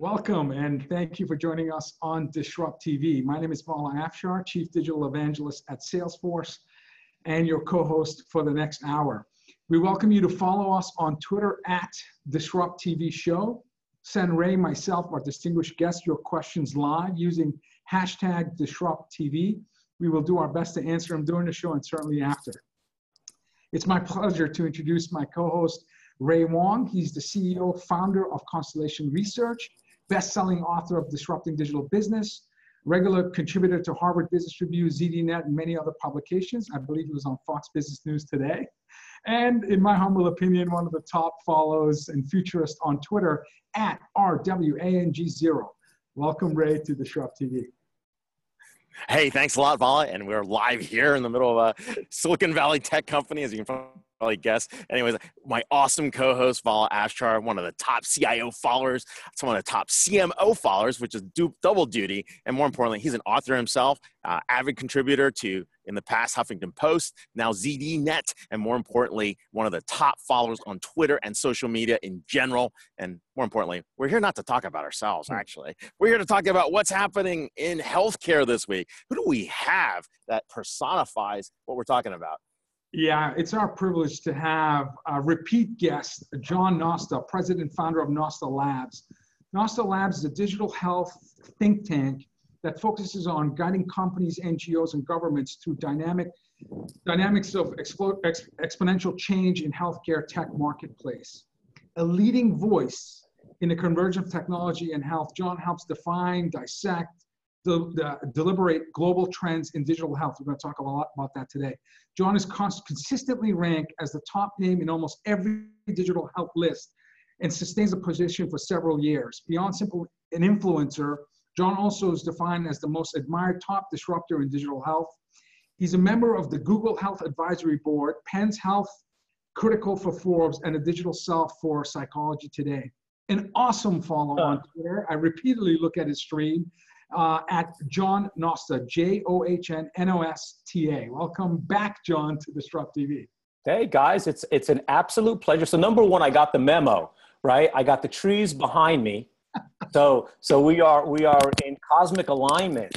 Welcome and thank you for joining us on Disrupt TV. My name is Vala Afshar, Chief Digital Evangelist at Salesforce and your co-host for the next hour. We welcome you to follow us on Twitter at Disrupt TV Show. Send Ray, myself, our distinguished guests your questions live using hashtag Disrupt TV. We will do our best to answer them during the show and certainly after. It's my pleasure to introduce my co-host, Ray Wang. He's the CEO, founder of Constellation Research best-selling author of Disrupting Digital Business, regular contributor to Harvard Business Review, ZDNet, and many other publications. I believe he was on Fox Business News today. And in my humble opinion, one of the top follows and futurist on Twitter at RWANG0. Welcome, Ray, to Disrupt TV. Hey, thanks a lot, Vala. And we're live here in the middle of a Silicon Valley tech company, as you can probably guess. Anyways, my awesome co-host Vala Afshar, one of the top CIO followers, it's one of the top CMO followers, which is du- double duty, and more importantly, he's an author himself, uh, avid contributor to in the past Huffington Post, now ZDNet, and more importantly, one of the top followers on Twitter and social media in general. And more importantly, we're here not to talk about ourselves, hmm. actually. We're here to talk about what's happening in healthcare this week. Who do we have that personifies what we're talking about? Yeah, it's our privilege to have a repeat guest, John Nosta, president founder of Nosta Labs. Nosta Labs is a digital health think tank that focuses on guiding companies, NGOs, and governments through dynamic dynamics of expo- ex- exponential change in healthcare tech marketplace. A leading voice in the convergence of technology and health, John helps define, dissect, the, the, deliberate global trends in digital health. We're going to talk a lot about that today. John is consistently ranked as the top name in almost every digital health list and sustains a position for several years. Beyond simple an influencer, John also is defined as the most admired top disruptor in digital health. He's a member of the Google Health Advisory Board, Penn's Health Critical for Forbes, and a digital self for Psychology Today. An awesome follow on Twitter. I repeatedly look at his stream uh, at John Nosta, J O H N N O S T A. Welcome back, John, to Disrupt TV. Hey guys, it's it's an absolute pleasure. So number one, I got the memo, right? I got the trees behind me. so so we are we are in cosmic alignment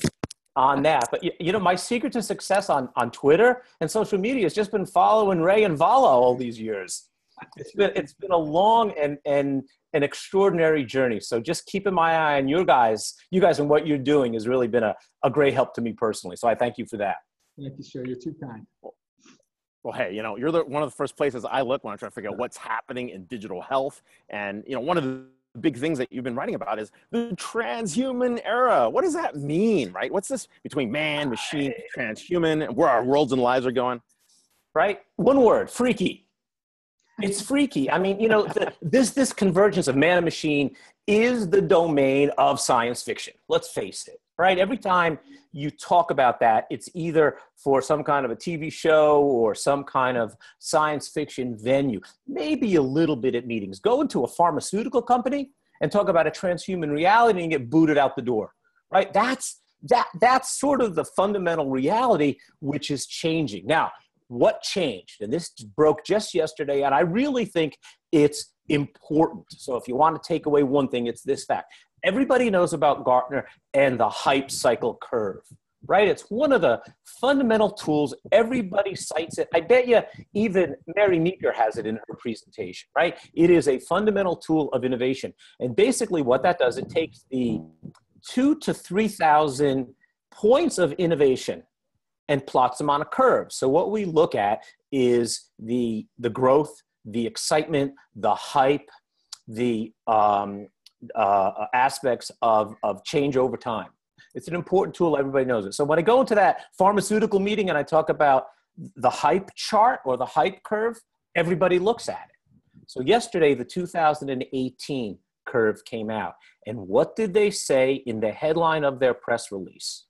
on that. But you, you, know, my secret to success on on Twitter and social media has just been following Ray and Vala all these years. It's been it's been a long and and an extraordinary journey. So just keeping my eye on you guys, you guys and what you're doing has really been a, a great help to me personally. So I thank you for that. Thank you, sir. You're too kind. Well, hey, you know, you're the, one of the first places I look when I'm trying to figure out what's happening in digital health. And, you know, one of the big things that you've been writing about is the transhuman era. What does that mean, right? What's this between man, machine, transhuman, and where our worlds and lives are going? Right? One word, freaky it's freaky. I mean, you know, the, this this convergence of man and machine is the domain of science fiction. Let's face it, right? Every time you talk about that, it's either for some kind of a TV show or some kind of science fiction venue, maybe a little bit at meetings. Go into a pharmaceutical company and talk about a transhuman reality and get booted out the door, right? That's that that's sort of the fundamental reality which is changing. Now, what changed? And this broke just yesterday, and I really think it's important. So, if you want to take away one thing, it's this fact. Everybody knows about Gartner and the hype cycle curve, right? It's one of the fundamental tools. Everybody cites it. I bet you even Mary Meeker has it in her presentation, right? It is a fundamental tool of innovation. And basically, what that does, it takes the two to 3,000 points of innovation and plots them on a curve. So what we look at is the, the growth, the excitement, the hype, the um, uh, aspects of, of change over time. It's an important tool, everybody knows it. So when I go into that pharmaceutical meeting and I talk about the hype chart or the hype curve, everybody looks at it. So yesterday, the 2018 curve came out. And what did they say in the headline of their press release?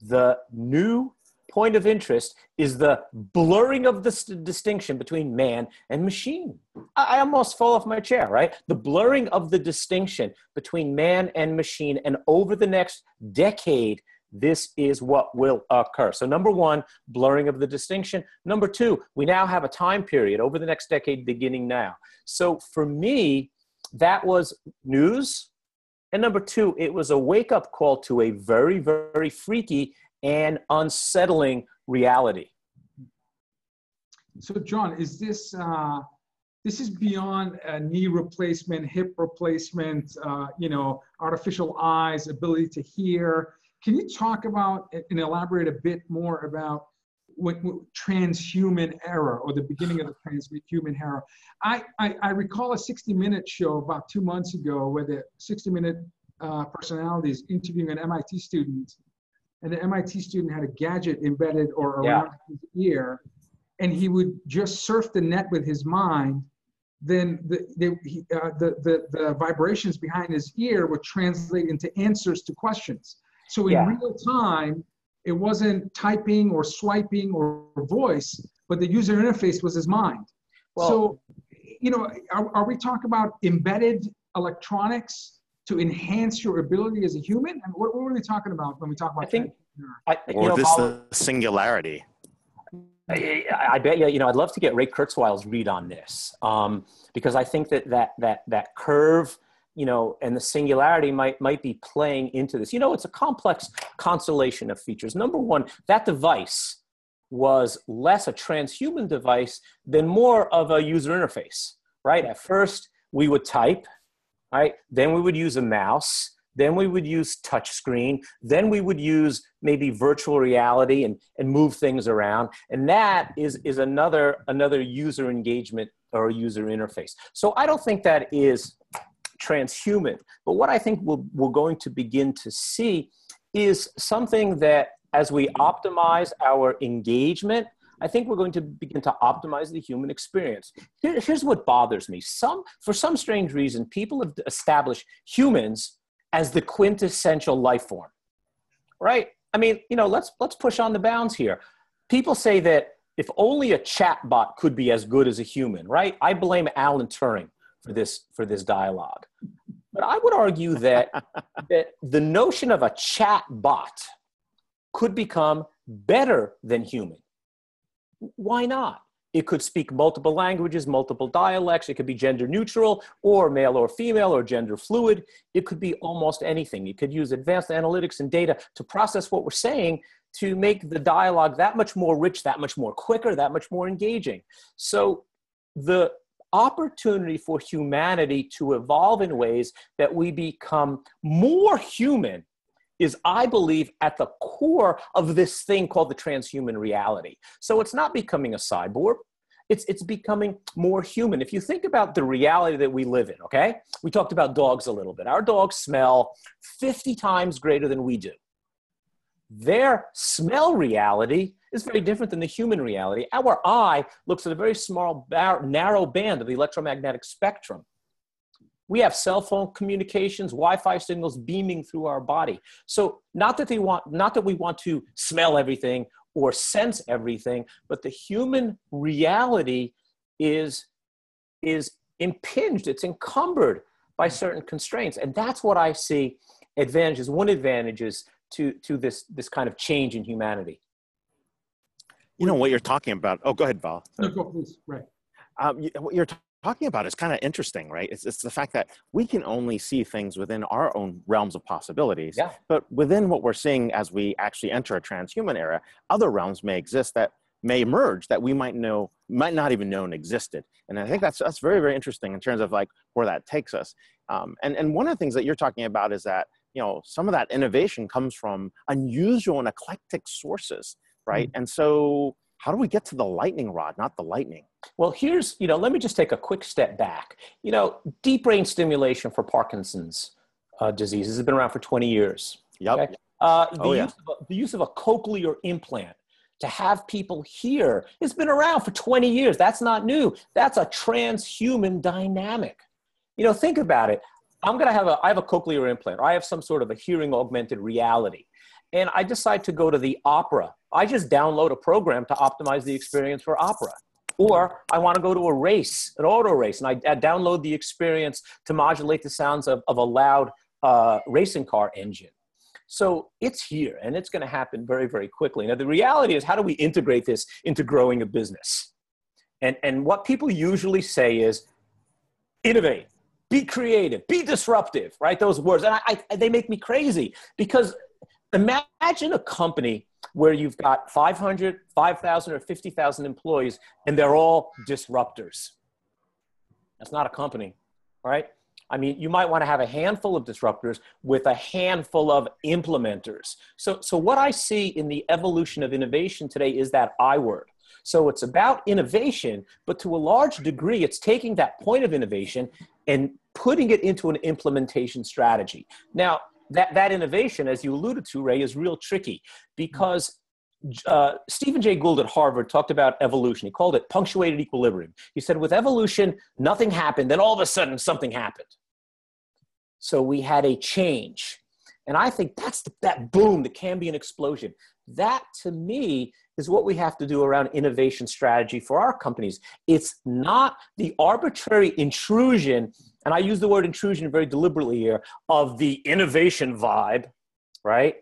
The new point of interest is the blurring of the st- distinction between man and machine. I-, I almost fall off my chair, right? The blurring of the distinction between man and machine. And over the next decade, this is what will occur. So, number one, blurring of the distinction. Number two, we now have a time period over the next decade beginning now. So, for me, that was news And number two, it was a wake up call to a very, very freaky and unsettling reality. So, John, is this uh, this is beyond knee replacement, hip replacement, uh, you know, artificial eyes, ability to hear? Can you talk about and elaborate a bit more about what, what transhuman era or the beginning of the transhuman era? I, I, I, recall a 60 minute show about two months ago where the 60 minute uh, personalities interviewing an MIT student, and the MIT student had a gadget embedded or around yeah. his ear, and he would just surf the net with his mind. Then the, the, he, uh, the, the, the vibrations behind his ear would translate into answers to questions. So in yeah. real time, it wasn't typing or swiping or voice, but the user interface was his mind. Well, so, you know, are, are we talking about embedded electronics to enhance your ability as a human? I mean, what, what, are we talking about when we talk about? I think, I, or know, this the singularity. I, I, bet you, you know, I'd love to get Ray Kurzweil's read on this um, because I think that that that that curve you know, and the singularity might might be playing into this. You know, it's a complex constellation of features. Number one, that device was less a transhuman device than more of a user interface, right? At first, we would type, right? Then we would use a mouse. Then we would use touchscreen. Then we would use maybe virtual reality and, and move things around. And that is, is another, another user engagement or user interface. So I don't think that is transhuman. But what I think we're, we're going to begin to see is something that as we optimize our engagement, I think we're going to begin to optimize the human experience. Here, here's what bothers me. Some, for some strange reason, people have established humans as the quintessential life form, right? I mean, you know, let's, let's push on the bounds here. People say that if only a chatbot could be as good as a human, right? I blame Alan Turing for this for this dialogue. But I would argue that that the notion of a chat bot could become better than human. Why not? It could speak multiple languages, multiple dialects. It could be gender neutral or male or female or gender fluid. It could be almost anything. You could use advanced analytics and data to process what we're saying to make the dialogue that much more rich, that much more quicker, that much more engaging. So the opportunity for humanity to evolve in ways that we become more human is, I believe, at the core of this thing called the transhuman reality. So it's not becoming a cyborg. It's, it's becoming more human. If you think about the reality that we live in, okay? We talked about dogs a little bit. Our dogs smell 50 times greater than we do. Their smell reality is very different than the human reality. Our eye looks at a very small, bar- narrow band of the electromagnetic spectrum. We have cell phone communications, Wi-Fi signals beaming through our body. So not that they want, not that we want to smell everything or sense everything, but the human reality is, is impinged, it's encumbered by certain constraints. And that's what I see advantages. One advantage is to, to this, this kind of change in humanity. You know what you're talking about. Oh, go ahead, Val. No, go please. Right. Um, you, what you're t- talking about is kind of interesting, right? It's, it's the fact that we can only see things within our own realms of possibilities. Yeah. But within what we're seeing as we actually enter a transhuman era, other realms may exist that may emerge that we might know might not even known existed and i think that's that's very very interesting in terms of like where that takes us um, and and one of the things that you're talking about is that you know some of that innovation comes from unusual and eclectic sources right mm-hmm. and so how do we get to the lightning rod not the lightning well here's you know let me just take a quick step back you know deep brain stimulation for parkinson's uh, disease has been around for 20 years yep. Okay? Uh, the, oh, yeah. use a, the use of a cochlear implant to have people hear it's been around for 20 years that's not new that's a transhuman dynamic you know think about it I'm going to have a, I have a cochlear implant, or I have some sort of a hearing augmented reality. And I decide to go to the opera. I just download a program to optimize the experience for opera. Or I want to go to a race, an auto race, and I, I download the experience to modulate the sounds of, of a loud uh, racing car engine. So it's here and it's going to happen very, very quickly. Now, the reality is, how do we integrate this into growing a business? And, and what people usually say is innovate, be creative, be disruptive, right? Those words. And I, I, they make me crazy because imagine a company where you've got 500, 5,000, or 50,000 employees and they're all disruptors. That's not a company, right? I mean, you might want to have a handful of disruptors with a handful of implementers. So, so what I see in the evolution of innovation today is that I word. So it's about innovation, but to a large degree, it's taking that point of innovation and putting it into an implementation strategy. Now, that, that innovation, as you alluded to, Ray, is real tricky because uh, Stephen Jay Gould at Harvard talked about evolution. He called it punctuated equilibrium. He said, with evolution, nothing happened, then all of a sudden something happened. So we had a change. And I think that's the, that boom the can be an explosion. That to me is what we have to do around innovation strategy for our companies. It's not the arbitrary intrusion, and I use the word intrusion very deliberately here, of the innovation vibe, right,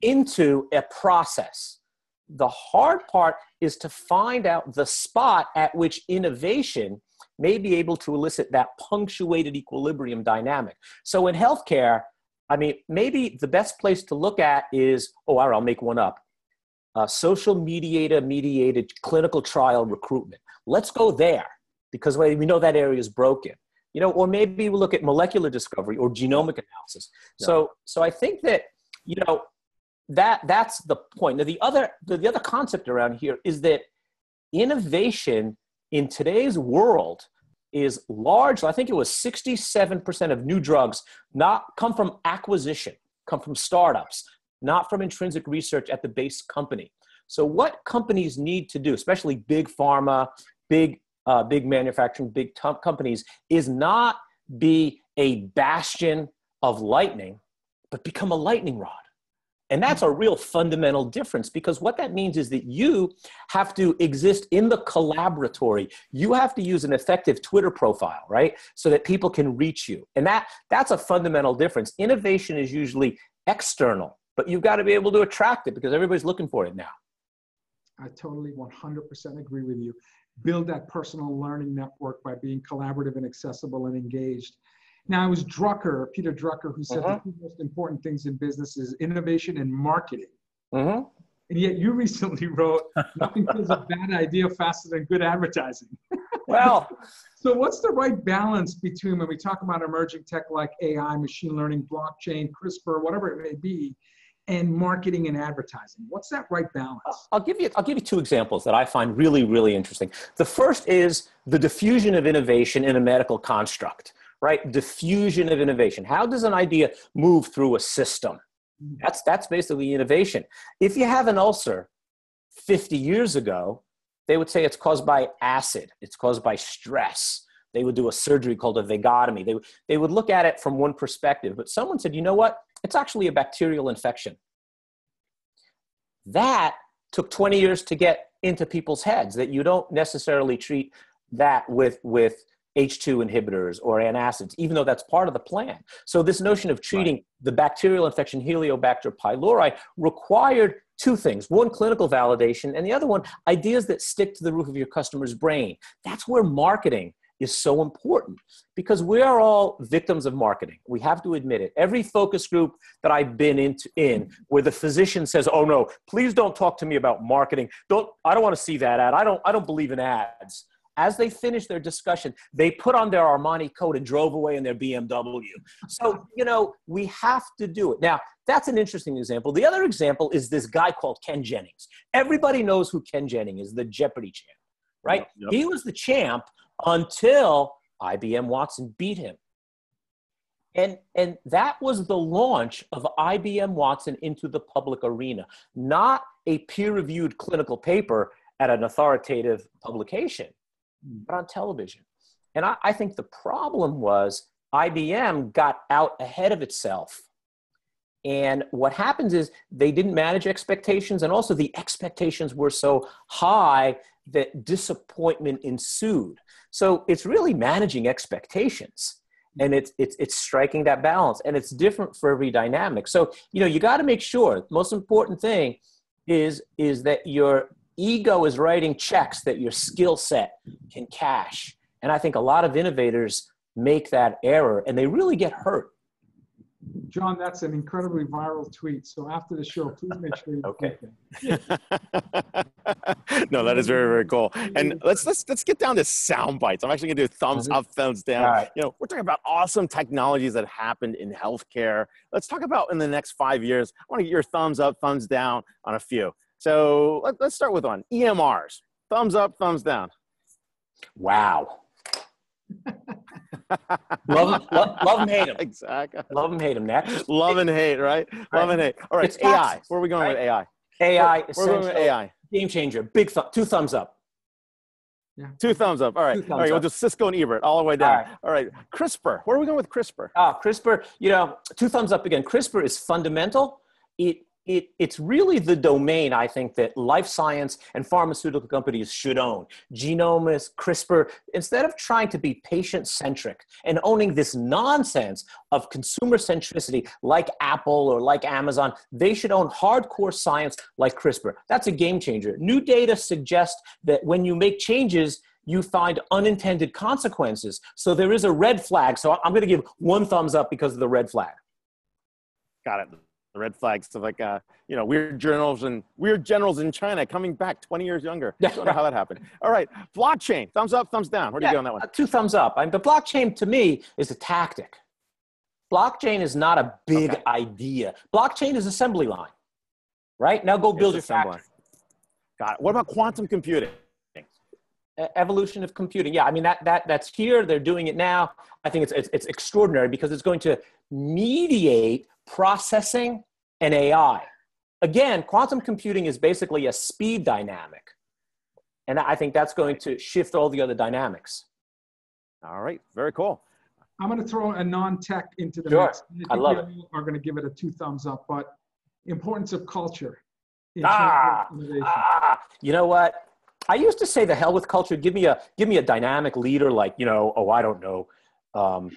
into a process. The hard part is to find out the spot at which innovation may be able to elicit that punctuated equilibrium dynamic. So in healthcare, I mean, maybe the best place to look at is, oh, I'll make one up uh, social mediator mediated clinical trial recruitment. Let's go there because we know that area is broken. You know, or maybe we look at molecular discovery or genomic analysis. Yeah. So, so I think that you know that that's the point. Now, the other the, the other concept around here is that innovation in today's world is large. I think it was 67% of new drugs not come from acquisition, come from startups not from intrinsic research at the base company. So, what companies need to do, especially big pharma, big uh, big manufacturing, big t- companies, is not be a bastion of lightning, but become a lightning rod. And that's a real fundamental difference because what that means is that you have to exist in the collaboratory. You have to use an effective Twitter profile, right? So that people can reach you. And that that's a fundamental difference. Innovation is usually external but you've got to be able to attract it because everybody's looking for it now. I totally 100% agree with you. Build that personal learning network by being collaborative and accessible and engaged. Now, it was Drucker, Peter Drucker, who said uh-huh. the two most important things in business is innovation and marketing. Uh-huh. And yet you recently wrote, nothing kills a bad idea faster than good advertising. Well, so what's the right balance between when we talk about emerging tech like AI, machine learning, blockchain, CRISPR, whatever it may be, and marketing and advertising? What's that right balance? I'll give you I'll give you two examples that I find really really interesting. The first is the diffusion of innovation in a medical construct, right? Diffusion of innovation. How does an idea move through a system? Mm-hmm. That's that's basically innovation. If you have an ulcer 50 years ago, they would say it's caused by acid, it's caused by stress. They would do a surgery called a vagotomy. They, they would look at it from one perspective. But someone said, you know what? It's actually a bacterial infection. That took 20 years to get into people's heads that you don't necessarily treat that with, with H2 inhibitors or antacids, even though that's part of the plan. So, this notion of treating the bacterial infection Helicobacter pylori required two things one, clinical validation, and the other one, ideas that stick to the roof of your customer's brain. That's where marketing is so important because we are all victims of marketing. We have to admit it. Every focus group that I've been into, in where the physician says, "Oh no, please don't talk to me about marketing. Don't I don't want to see that ad. I don't I don't believe in ads." As they finished their discussion, they put on their Armani coat and drove away in their BMW. So, you know, we have to do it. Now, that's an interesting example. The other example is this guy called Ken Jennings. Everybody knows who Ken Jennings is, the Jeopardy champ, right? Yep. He was the champ until IBM Watson beat him. And, and that was the launch of IBM Watson into the public arena, not a peer reviewed clinical paper at an authoritative publication, but on television. And I, I think the problem was IBM got out ahead of itself. And what happens is they didn't manage expectations, and also the expectations were so high that disappointment ensued. So it's really managing expectations mm-hmm. and it's it's it's striking that balance and it's different for every dynamic. So, you know, you got to make sure most important thing is is that your ego is writing checks that your skill set can cash. And I think a lot of innovators make that error and they really get hurt. John, that's an incredibly viral tweet. So after the show, please make sure you Okay. that. no, that is very, very cool. And let's let's let's get down to sound bites. I'm actually gonna do thumbs uh-huh. up, thumbs down. All right. You know, we're talking about awesome technologies that happened in healthcare. Let's talk about in the next five years. I want to get your thumbs up, thumbs down on a few. So let, let's start with one. EMRs. Thumbs up, thumbs down. Wow. love, love, love them, hate them. Exactly. Love them, hate them. Next. Love and hate, right? Love and hate. All right, It's AI. taxes, Where are we going with AI? AI, We're going with AI. game changer. Big thumb, two thumbs up. Yeah. Two thumbs up. All right. All right. All. We'll do Siskel and Ebert all the way down. All right. All right. CRISPR. Where are we going with CRISPR? Ah, CRISPR, you know, two thumbs up again. CRISPR is fundamental. It, it, it's really the domain, I think, that life science and pharmaceutical companies should own. Genomics, CRISPR, instead of trying to be patient centric and owning this nonsense of consumer centricity like Apple or like Amazon, they should own hardcore science like CRISPR. That's a game changer. New data suggests that when you make changes, you find unintended consequences. So there is a red flag. So I'm going to give one thumbs up because of the red flag. Got it. The red flags of like, uh, you know, weird journals and weird generals in China coming back 20 years younger. Yeah. Don't know how that happened. All right. Blockchain. Thumbs up, thumbs down. Where do you go on that one? Two thumbs up. I mean, the blockchain to me is a tactic. Blockchain is not a big Okay. idea. Blockchain is assembly line, right? Now go build your It's assembly. factory. Got it. What about quantum computing? Evolution of computing. Yeah, I mean that that that's here. They're doing it now. I think it's it's, it's extraordinary because it's going to mediate processing and AI. Again, quantum computing is basically a speed dynamic, and I think that's going to shift all the other dynamics. All right. Very cool. I'm going to throw a non-tech into the Sure. mix. I think love we all Are going to give it a two thumbs up, but importance of culture. Ah, terms of innovation. Ah, you know what? I used to say the hell with culture. Give me a give me a dynamic leader like you know. Oh, I don't know. Um,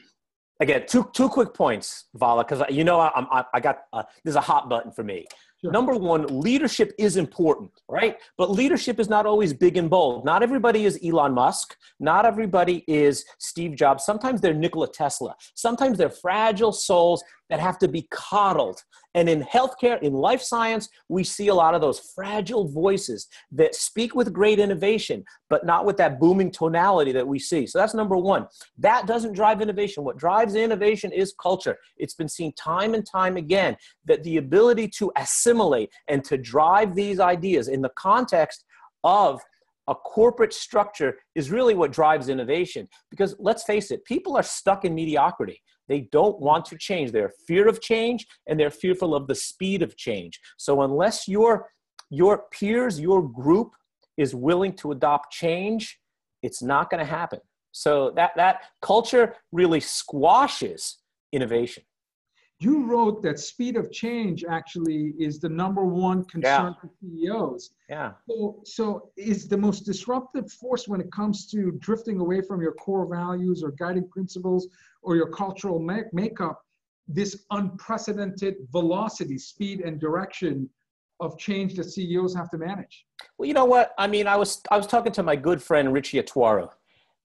again, two two quick points, Vala, because you know I, I'm I, I got uh, there's a hot button for me. Sure. Number one, leadership is important, right? But leadership is not always big and bold. Not everybody is Elon Musk. Not everybody is Steve Jobs. Sometimes they're Nikola Tesla. Sometimes they're fragile souls that have to be coddled. And in healthcare, in life science, we see a lot of those fragile voices that speak with great innovation, but not with that booming tonality that we see. So that's number one. That doesn't drive innovation. What drives innovation is culture. It's been seen time and time again that the ability to assimilate and to drive these ideas in the context of a corporate structure is really what drives innovation. Because let's face it, people are stuck in mediocrity. They don't want to change. They're fear of change and they're fearful of the speed of change. So unless your your peers, your group is willing to adopt change, it's not going to happen. So that that culture really squashes innovation. You wrote that speed of change actually is the number one concern for CEOs. Yeah. So, so is the most disruptive force when it comes to drifting away from your core values or guiding principles or your cultural make- makeup this unprecedented velocity, speed, and direction of change that CEOs have to manage? Well, you know what? I mean, I was I was talking to my good friend Richie Etwaru,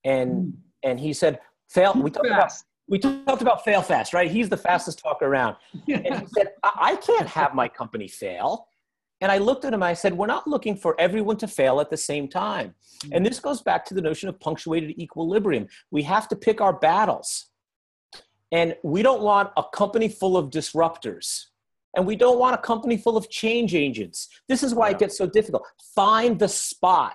and hmm. and he said, "Fail." We talked about Fast. We talked about fail fast, right? He's the fastest talker around. And he said, I, can't have my company fail. And I looked at him, I said, We're not looking for everyone to fail at the same time. And this goes back to the notion of punctuated equilibrium. We have to pick our battles. And we don't want a company full of disruptors. And we don't want a company full of change agents. This is why it gets so difficult. Find the spot,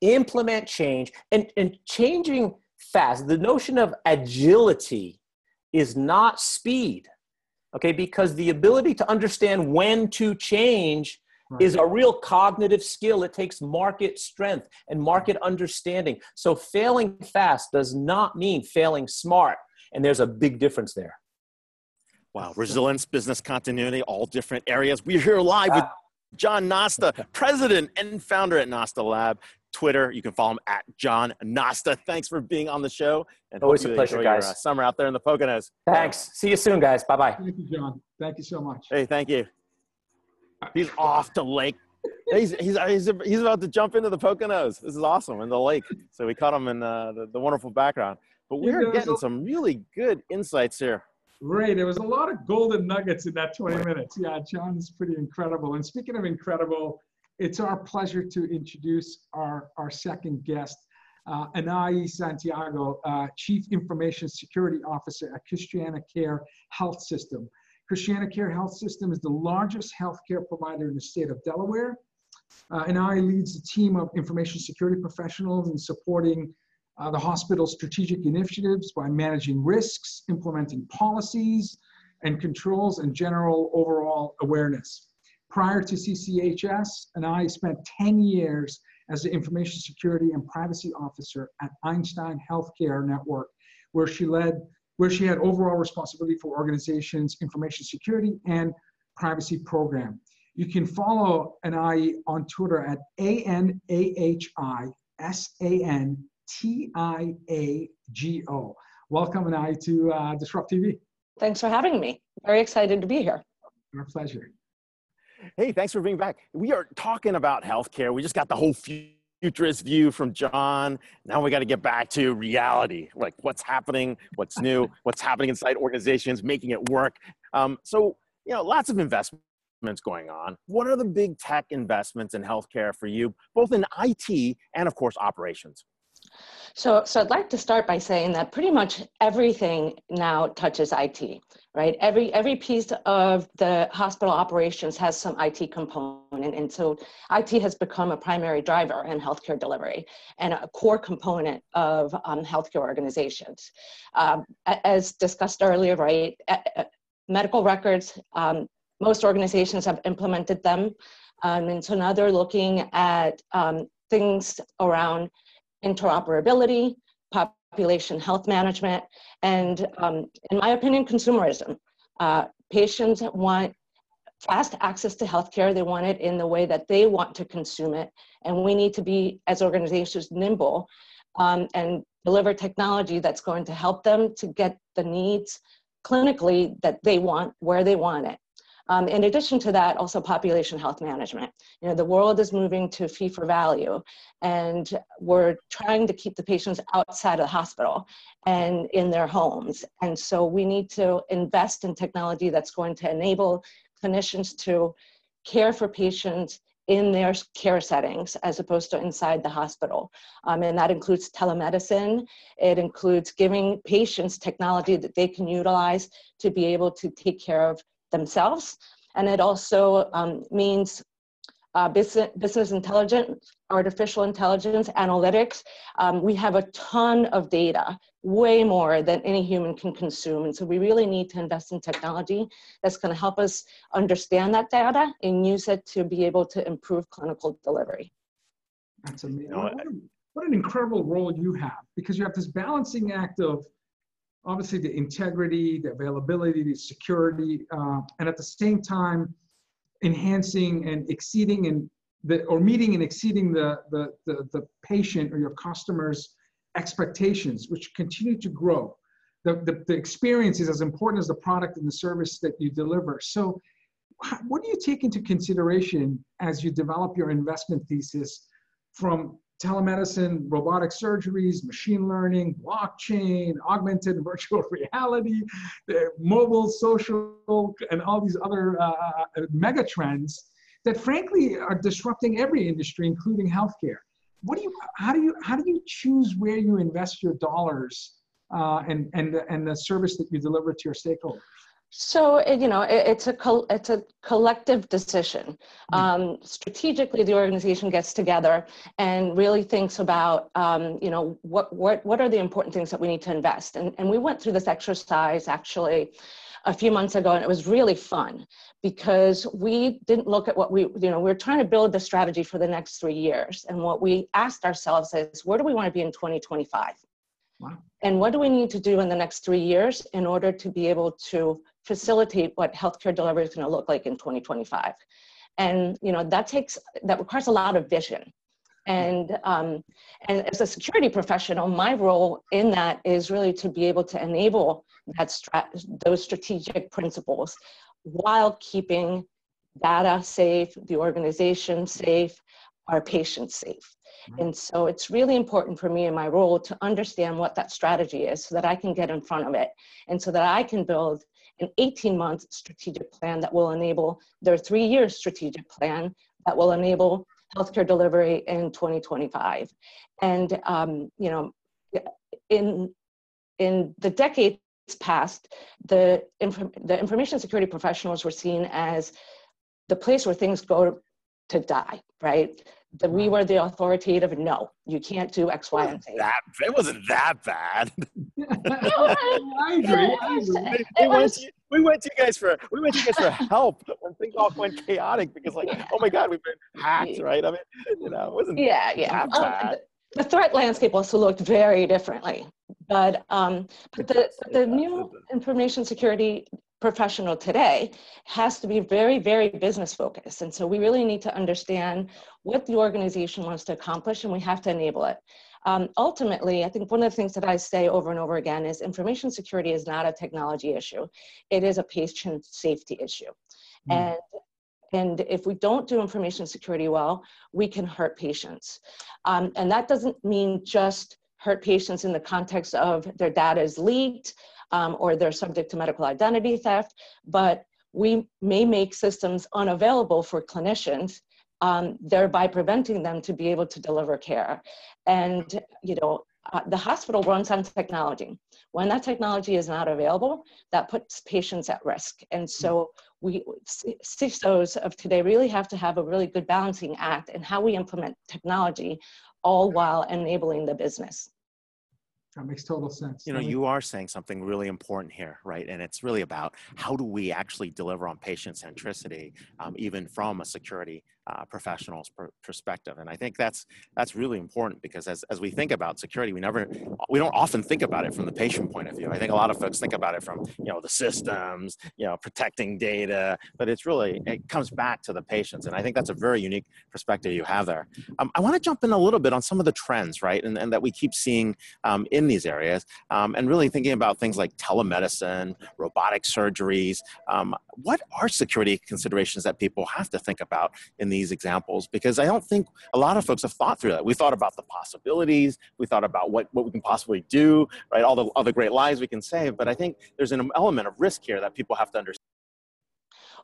implement change, and, and changing fast. The notion of agility is not speed, okay? Because the ability to understand when to change is a real cognitive skill. It takes market strength and market understanding. So failing fast does not mean failing smart. And there's a big difference there. Wow. Resilience, business continuity, all different areas. We're here live with ah. John Nosta, president and founder at Nosta Lab. Twitter, you can follow him at John Nosta. Thanks for being on the show. And Always a pleasure, enjoy your, guys. uh, summer out there in the Poconos. Thanks. See you soon, guys. Bye bye. Thank you, John. Thank you so much. Hey, thank you. He's off to Lake. He's, he's, he's, he's about to jump into the Poconos. This is awesome in the lake. So we caught him in uh, the, the wonderful background. but we're getting some really good insights here. Right. There was a lot of golden nuggets in that 20 minutes. Yeah, John's pretty incredible. And speaking of incredible, it's our pleasure to introduce our, our second guest, uh, Anahi Santiago, uh, Chief Information Security Officer at Christiana Care Health System. Christiana Care Health System is the largest healthcare provider in the state of Delaware. Uh, Anahi leads a team of information security professionals in supporting uh, the hospital's strategic initiatives by managing risks, implementing policies and controls, and general overall awareness. Prior to CCHS, Anahi spent 10 years as the information security and privacy officer at Einstein Healthcare Network, where she led, where she had overall responsibility for organizations' information security and privacy program. You can follow Anahi on Twitter at A-N-A-H-I-S-A-N T-I-A-G-O. Welcome, Anahi, to uh, Disrupt TV. Thanks for having me. Very excited to be here. Our pleasure. Hey, thanks for being back. We are talking about healthcare. We just got the whole futurist view from John. Now we got to get back to reality, like what's happening, what's new, what's happening inside organizations, making it work. Um, so, you know, lots of investments going on. What are the big tech investments in healthcare for you, both in IT and, of course, operations? So, so I'd like to start by saying that pretty much everything now touches IT, right? Every every piece of the hospital operations has some IT component, and so IT has become a primary driver in healthcare delivery and a core component of um, healthcare organizations. Um, as discussed earlier, right? Medical records. Um, most organizations have implemented them, um, and so now they're looking at um, things around interoperability, population health management, and um, in my opinion, consumerism. Uh, patients want fast access to healthcare. They want it in the way that they want to consume it. And we need to be, as organizations, nimble um, and deliver technology that's going to help them to get the needs clinically that they want, where they want it. Um, in addition to that, also population health management. You know, the world is moving to fee for value, and we're trying to keep the patients outside of the hospital and in their homes. And so we need to invest in technology that's going to enable clinicians to care for patients in their care settings as opposed to inside the hospital. Um, and that includes telemedicine. It includes giving patients technology that they can utilize to be able to take care of themselves. And it also um, means uh, business, business intelligence, artificial intelligence, analytics. Um, we have a ton of data, way more than any human can consume. And so we really need to invest in technology that's going to help us understand that data and use it to be able to improve clinical delivery. That's amazing. What, what an incredible role you have because you have this balancing act of obviously the integrity, the availability, the security, uh, and at the same time, enhancing and exceeding and the, or meeting and exceeding the, the, the, the patient or your customer's expectations, which continue to grow. The, the, the experience is as important as the product and the service that you deliver. So what do you take into consideration as you develop your investment thesis from telemedicine, robotic surgeries, machine learning, blockchain, augmented virtual reality, mobile, social, and all these other uh, uh, mega trends that frankly are disrupting every industry, including healthcare. What do you, how do you, how do you choose where you invest your dollars uh, and, and, and the service that you deliver to your stakeholders? So you know, it, it's a it's a collective decision. Mm-hmm. Um, strategically, the organization gets together and really thinks about um, you know what what what are the important things that we need to invest. And and we went through this exercise actually a few months ago, and it was really fun because we didn't look at what we you know we were trying to build the strategy for the next three years, and what we asked ourselves is where do we want to be in 2025. And what do we need to do in the next three years in order to be able to facilitate what healthcare delivery is going to look like in 2025 and you know that takes that requires a lot of vision. And um, and as a security professional my role in that is really to be able to enable that strat- those strategic principles while keeping data safe the organization safe our patients safe. And so it's really important for me in my role to understand what that strategy is so that I can get in front of it and so that I can build an 18 month strategic plan that will enable their three year strategic plan that will enable healthcare delivery in 2025. And, um, you know, in, in the decades past, the, the information security professionals were seen as the place where things go to die, right? That we were the authoritative. No, you can't do X, Y, and Z. That it wasn't that bad. I agree. We, went to, we went to you guys for we went to you guys for help when things all went chaotic because like oh my god we've been hacked right? I mean you know it wasn't yeah yeah. um, the threat landscape also looked very differently but um, but the the new information security professional today has to be very, very business focused. And so we really need to understand what the organization wants to accomplish and we have to enable it. Um, ultimately, I think one of the things that I say over and over again is information security is not a technology issue. It is a patient safety issue. Mm. And and if we don't do information security well, we can hurt patients. Um, and that doesn't mean just hurt patients in the context of their data is leaked, um, or they're subject to medical identity theft, but we may make systems unavailable for clinicians, um, thereby preventing them to be able to deliver care. And, you know, uh, the hospital runs on technology. When that technology is not available, that puts patients at risk. And so we CISOs of today really have to have a really good balancing act in how we implement technology, all while enabling the business. That makes total sense. You know, you are saying something really important here, right? And it's really about how do we actually deliver on patient centricity, um, even from a security uh, professional's per- perspective. And I think that's that's really important because as, as we think about security, we never we don't often think about it from the patient point of view. I think a lot of folks think about it from you know the systems, you know, protecting data, but it's really it comes back to the patients. And I think that's a very unique perspective you have there. Um, I want to jump in a little bit on some of the trends, right, and, and that we keep seeing um, in these areas, um, and really thinking about things like telemedicine, robotic surgeries. Um, what are security considerations that people have to think about in these examples because I don't think a lot of folks have thought through that. We thought about the possibilities, we thought about what, what we can possibly do, right? All the other great lives we can save, but I think there's an element of risk here that people have to understand.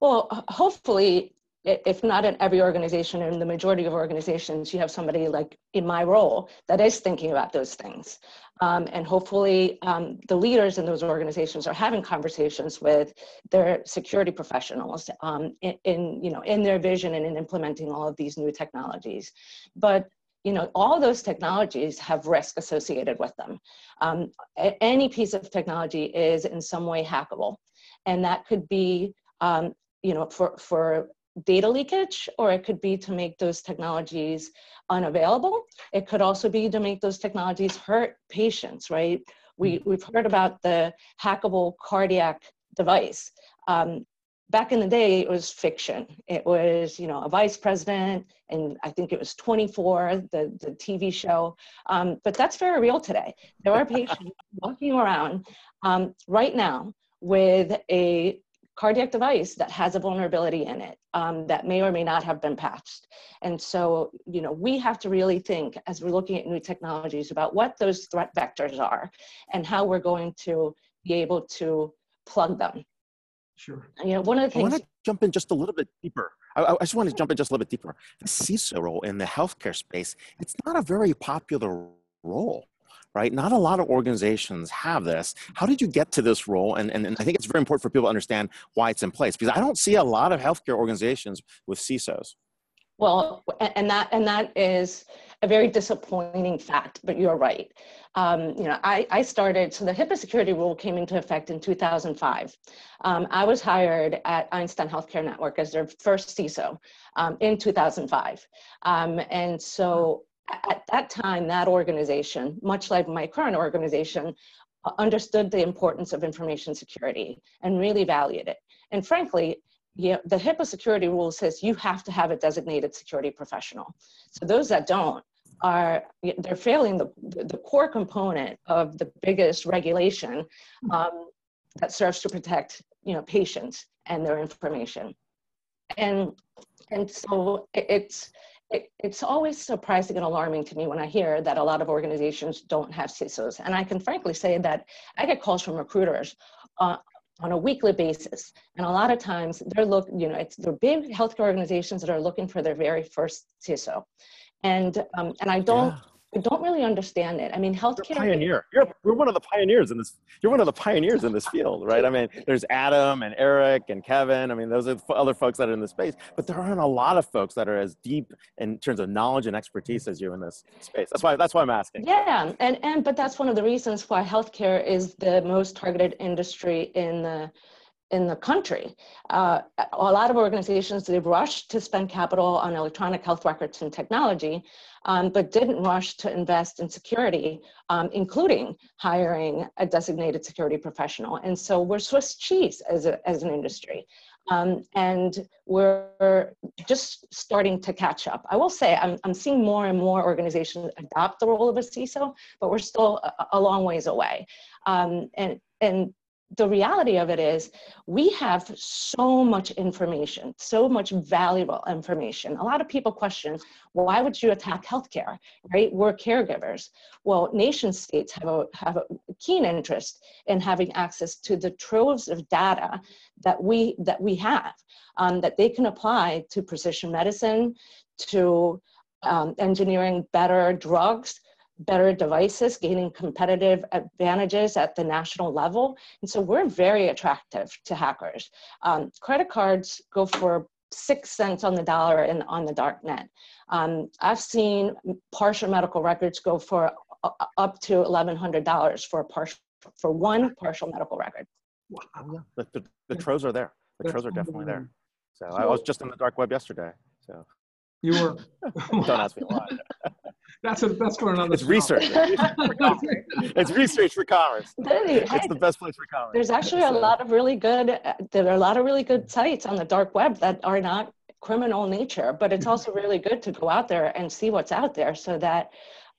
Well, hopefully if not in every organization, in the majority of organizations, you have somebody like in my role that is thinking about those things. Um, and hopefully um, the leaders in those organizations are having conversations with their security professionals um, in, in, you know, in their vision and in implementing all of these new technologies. But you know, all those technologies have risk associated with them. Um, any piece of technology is in some way hackable. And that could be um, you know, for, for data leakage, or it could be to make those technologies unavailable. It could also be to make those technologies hurt patients, right? We, mm. we've heard about the hackable cardiac device. Um, back in the day, it was fiction. It was, you know, a vice president, and I think it was 24, the, the TV show. Um, but that's very real today. There are patients walking around um, right now with a cardiac device that has a vulnerability in it um, that may or may not have been patched. And so, you know, we have to really think as we're looking at new technologies about what those threat vectors are and how we're going to be able to plug them. Sure. You know, one of the things. I want to jump in just a little bit deeper. I, I just want to jump in just a little bit deeper. The CISO role in the healthcare space, it's not a very popular role right? Not a lot of organizations have this. How did you get to this role? And, and, and I think it's very important for people to understand why it's in place because I don't see a lot of healthcare organizations with CISOs. Well, and that and that is a very disappointing fact, but you're right. Um, you know, I, I started, so the HIPAA security rule came into effect in 2005. Um, I was hired at Einstein Healthcare Network as their first CISO um, in 2005. Um, and so at that time, that organization, much like my current organization, uh, understood the importance of information security and really valued it. And frankly, yeah, the HIPAA security rule says you have to have a designated security professional. So those that don't are they're failing the, the core component of the biggest regulation um, that serves to protect you know patients and their information. And and so it's it, it's always surprising and alarming to me when I hear that a lot of organizations don't have CISOs. And I can frankly say that I get calls from recruiters uh, on a weekly basis. And a lot of times they're look, you know, it's they're big healthcare organizations that are looking for their very first CISO. And um, and I don't yeah. I don't really understand it. I mean, healthcare. You're pioneer. You're, you're one of the pioneers in this. You're one of the pioneers in this field, right? I mean, there's Adam and Eric and Kevin. I mean, those are the other folks that are in the space, but there aren't a lot of folks that are as deep in terms of knowledge and expertise as you in this space. That's why. That's why I'm asking. Yeah, and and but that's one of the reasons why healthcare is the most targeted industry in the in the country. Uh, a lot of organizations, they've rushed to spend capital on electronic health records and technology, um, but didn't rush to invest in security, um, including hiring a designated security professional. And so we're Swiss cheese as, a, as an industry. Um, and we're just starting to catch up. I will say I'm, I'm seeing more and more organizations adopt the role of a CISO, but we're still a, a long ways away. Um, and, and the reality of it is we have so much information, so much valuable information. A lot of people question, why would you attack healthcare, right? We're caregivers. Well, nation states have a, have a keen interest in having access to the troves of data that we, that we have, um, that they can apply to precision medicine, to um, engineering better drugs, better devices, gaining competitive advantages at the national level. And so we're very attractive to hackers. Um, credit cards go for six cents on the dollar in, on the dark net. Um, I've seen partial medical records go for uh, up to $1,100 for a partial, for one partial medical record. Wow. The, the, the troves are there. The troves are definitely there. So I was just on the dark web yesterday. So you were. Don't ask me why. That's a, that's for another. It's research. it's research for commerce. It's the best place for commerce. There's actually a lot of really good. There are a lot of really good sites on the dark web that are not criminal nature, but it's also really good to go out there and see what's out there, so that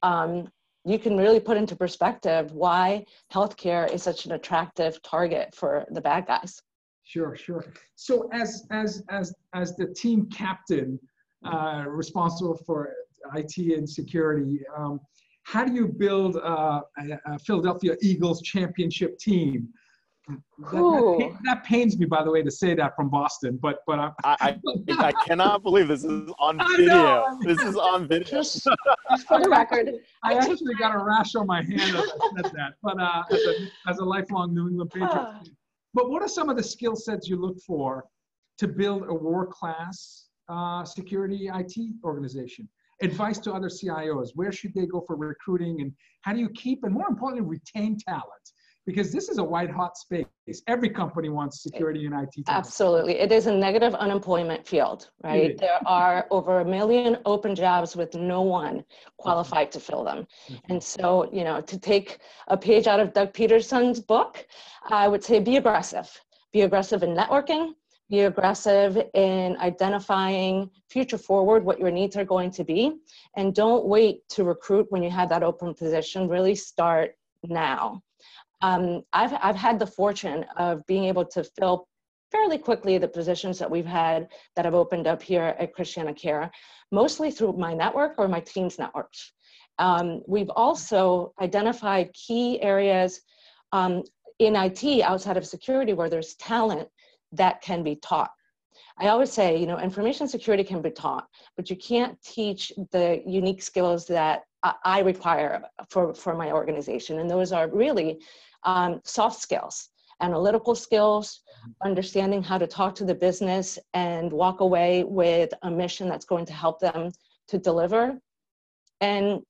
um, you can really put into perspective why healthcare is such an attractive target for the bad guys. Sure, sure. So as as as as the team captain uh, responsible for IT and security. Um, how do you build a, a, Philadelphia Eagles championship team? That, that, that, pains me, by the way, to say that from Boston, but but I I, I cannot believe this is on video. This is on video. Just, just for the record, I actually got a rash on my hand as I said that. But uh, as, a, as a lifelong New England Patriots, fan. but what are some of the skill sets you look for to build a world class uh, security IT organization? Advice to other CIOs. Where should they go for recruiting and how do you keep and more importantly, retain talent? Because this is a white hot space. Every company wants security and IT. Talent. Absolutely. It is a negative unemployment field, right? There are over a million open jobs with no one qualified to fill them. Mm-hmm. And so, you know, to take a page out of Doug Pederson's book, I would say be aggressive. Be aggressive in networking, be aggressive in identifying future forward what your needs are going to be. And don't wait to recruit when you have that open position. Really start now. Um, I've, I've had the fortune of being able to fill fairly quickly the positions that we've had that have opened up here at Christiana Care, mostly through my network or my team's networks. Um, we've also identified key areas um, in IT outside of security where there's talent that can be taught. I always say, you know, information security can be taught, but you can't teach the unique skills that I require for, for my organization. And those are really um, soft skills, analytical skills, understanding how to talk to the business and walk away with a mission that's going to help them to deliver. And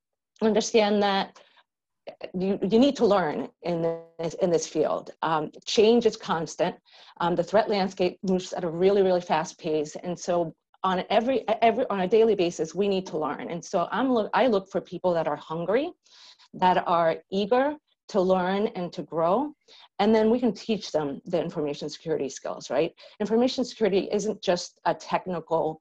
understand that you, you need to learn in this, in this field. Um, change is constant. Um, the threat landscape moves at a really, really fast pace. And so on every, every, on a daily basis, we need to learn. And so I'm look, I look for people that are hungry, that are eager to learn and to grow. And then we can teach them the information security skills, right? Information security isn't just a technical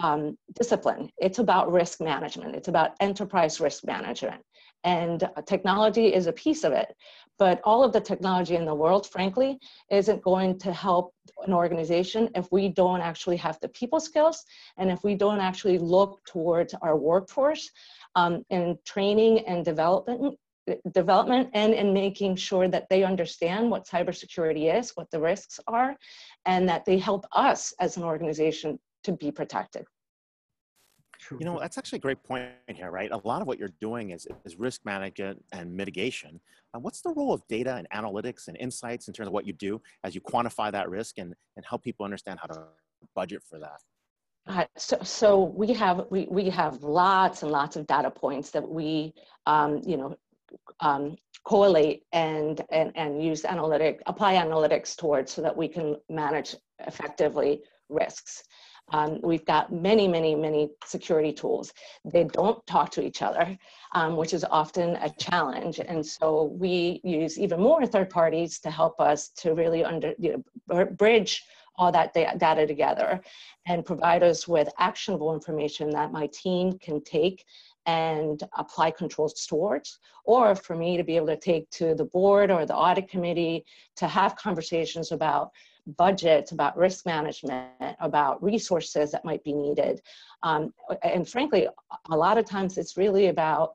um, discipline. It's about risk management. It's about enterprise risk management. And technology is a piece of it. But all of the technology in the world, frankly, isn't going to help an organization if we don't actually have the people skills and if we don't actually look towards our workforce um, in training and development development and in making sure that they understand what cybersecurity is, what the risks are, and that they help us as an organization to be protected. You know, that's actually a great point here, right? A lot of what you're doing is, is risk management and mitigation. Uh, what's the role of data and analytics and insights in terms of what you do as you quantify that risk and, and help people understand how to budget for that? Uh, so, so we have we, we have lots and lots of data points that we um, you know um, correlate and, and and use analytic apply analytics towards so that we can manage effectively risks. Um, we've got many, many, many security tools. They don't talk to each other, um, which is often a challenge. And so we use even more third parties to help us to really under, you know, bridge all that data together and provide us with actionable information that my team can take and apply controls towards, or for me to be able to take to the board or the audit committee to have conversations about budgets, about risk management, about resources that might be needed. Um, and frankly, a lot of times it's really about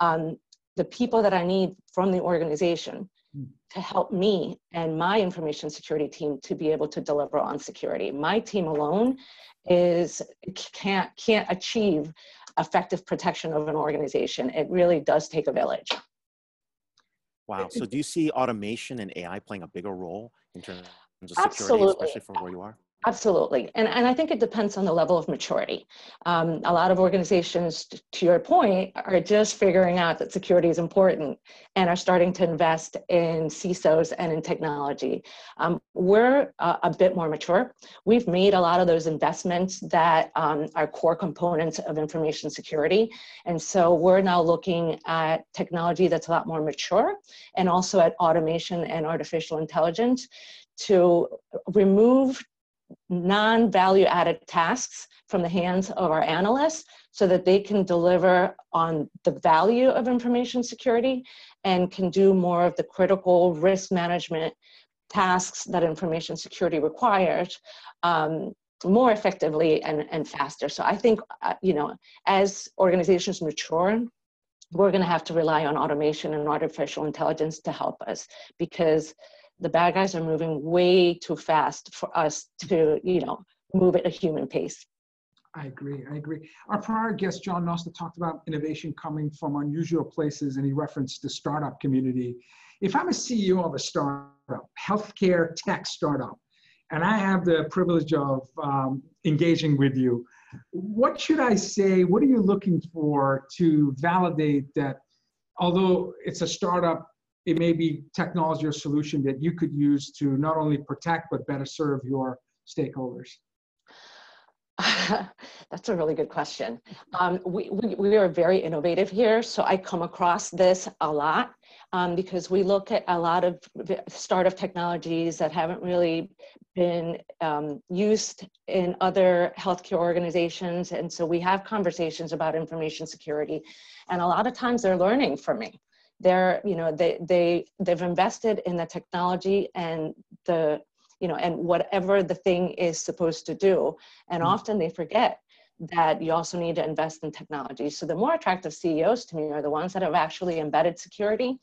um, the people that I need from the organization hmm. to help me and my information security team to be able to deliver on security. My team alone is can't can't achieve effective protection of an organization. It really does take a village. Wow. So do you see automation and AI playing a bigger role in terms security, Absolutely. especially for where you are? Absolutely. And, and I think it depends on the level of maturity. Um, a lot of organizations, to your point, are just figuring out that security is important and are starting to invest in CISOs and in technology. Um, we're uh, a bit more mature. We've made a lot of those investments that um, are core components of information security. And so we're now looking at technology that's a lot more mature and also at automation and artificial intelligence to remove non-value added tasks from the hands of our analysts so that they can deliver on the value of information security and can do more of the critical risk management tasks that information security requires um, more effectively and, and faster. So I think, uh, you know, as organizations mature, we're going to have to rely on automation and artificial intelligence to help us because the bad guys are moving way too fast for us to, you know, move at a human pace. I agree. I agree. Our prior guest, John Nosta, talked about innovation coming from unusual places, and he referenced the startup community. If I'm a CEO of a startup, healthcare tech startup, and I have the privilege of um, engaging with you, what should I say? What are you looking for to validate that although it's a startup, it may be technology or solution that you could use to not only protect but better serve your stakeholders? That's a really good question. Um, we, we, we, are very innovative here, so I come across this a lot um, because we look at a lot of startup technologies that haven't really been um, used in other healthcare organizations, and so we have conversations about information security, and a lot of times they're learning from me they're you know they they they've invested in the technology and the you know and whatever the thing is supposed to do. And mm-hmm. often they forget that you also need to invest in technology. So the more attractive ceos to me are the ones that have actually embedded security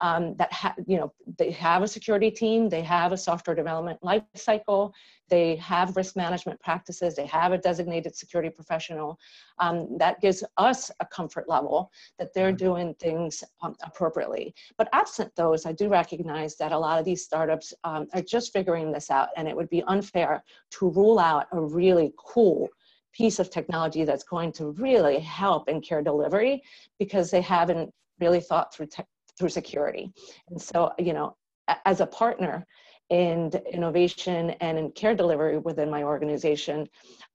um, that ha- you know they have a security team, they have a software development life cycle, they have risk management practices, they have a designated security professional. Um, that gives us a comfort level that they're mm-hmm. doing things um, appropriately. But absent those, I do recognize that a lot of these startups um, are just figuring this out, and it would be unfair to rule out a really cool piece of technology that's going to really help in care delivery because they haven't really thought through te- through security. And so, you know, as a partner in innovation and in care delivery within my organization,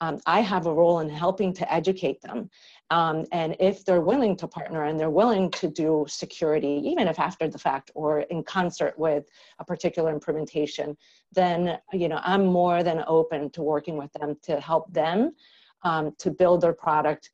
um, I have a role in helping to educate them. Um, and if they're willing to partner and they're willing to do security, even if after the fact or in concert with a particular implementation, then you know I'm more than open to working with them to help them um, to build their product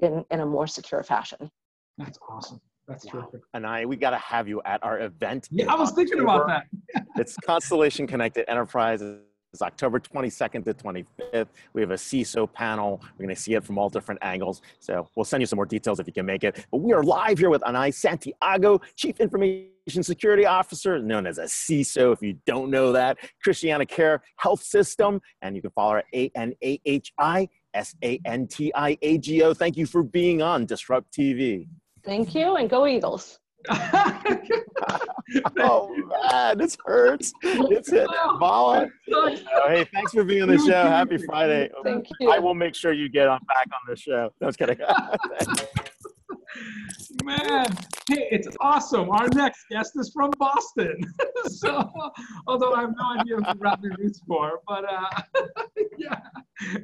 in, in a more secure fashion. That's awesome. That's terrific. And I, we got to have you at our event. Yeah, I was thinking about that. it's Constellation Connected Enterprises. It's October 22nd to 25th. We have a CISO panel. We're going to see it from all different angles. So we'll send you some more details if you can make it. But we are live here with Anahi Santiago, Chief Information Security Officer, known as a CISO. If you don't know that, Christiana Care Health System, and you can follow her at A N A H I S A N T I A G O. Thank you for being on DisrupTV. Thank you, and go Eagles. Oh man, this hurts. It's hitting. Vala. Oh, hey, thanks for being on the show. Happy Friday. Thank you. I will make sure you get on back on the show. No, I was kidding. Man, hey, it's awesome. Our next guest is from Boston. so, although I have no idea who Ravi roots for, but uh, yeah,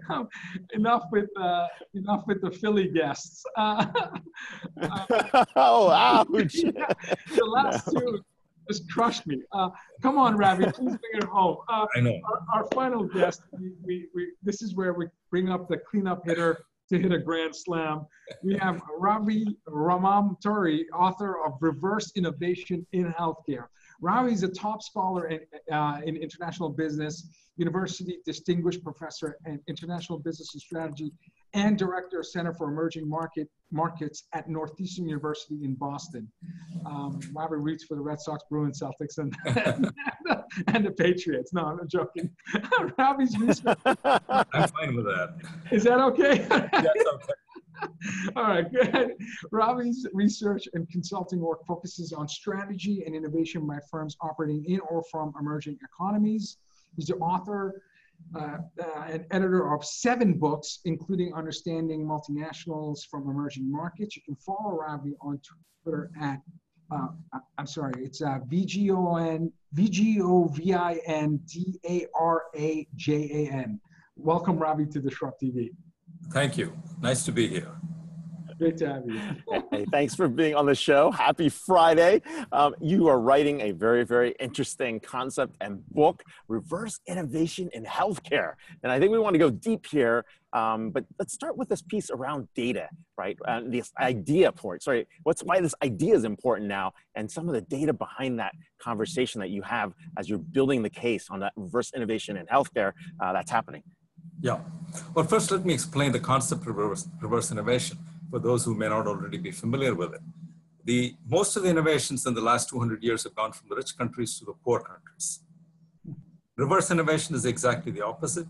um, enough with uh, enough with the Philly guests. Uh, uh, oh, ouch. the last two just crushed me. Uh, come on, Ravi, please bring it home. Uh, I know. our, our final guest, we, we, we, this is where we bring up the cleanup hitter to hit a grand slam. We have Ravi Ramamurti, author of Reverse Innovation in Healthcare. Ravi is a top scholar in, uh, in international business, university distinguished professor in international business and strategy, and director of Center for Emerging Market Markets at Northeastern University in Boston. Um, Ravi roots for the Red Sox, Bruins, Celtics, and, and the Patriots. No, I'm joking. Ravi's research I'm fine with that. is that okay? That's okay. All right, good. Ravi's research and consulting work focuses on strategy and innovation by firms operating in or from emerging economies. He's the author uh, uh, and editor of seven books, including Understanding Multinationals from Emerging Markets. You can follow Ravi on Twitter at, uh, I- I'm sorry, it's uh, VGON, V-G-O-V-I-N-D-A-R-A-J-A-N. Welcome, Ravi, to Disrupt TV. Thank you. Nice to be here. Great to have you. Hey, thanks for being on the show. Happy Friday. Um, you are writing a very, very interesting concept and book, Reverse Innovation in Healthcare. And I think we want to go deep here, um, but let's start with this piece around data, right? And this idea point. Sorry, what's why this idea is important now, and some of the data behind that conversation that you have as you're building the case on that reverse innovation in healthcare uh, that's happening. Yeah. Well, first, let me explain the concept of reverse, reverse innovation for those who may not already be familiar with it. The, most of the innovations in the last 200 years have gone from the rich countries to the poor countries. Reverse innovation is exactly the opposite.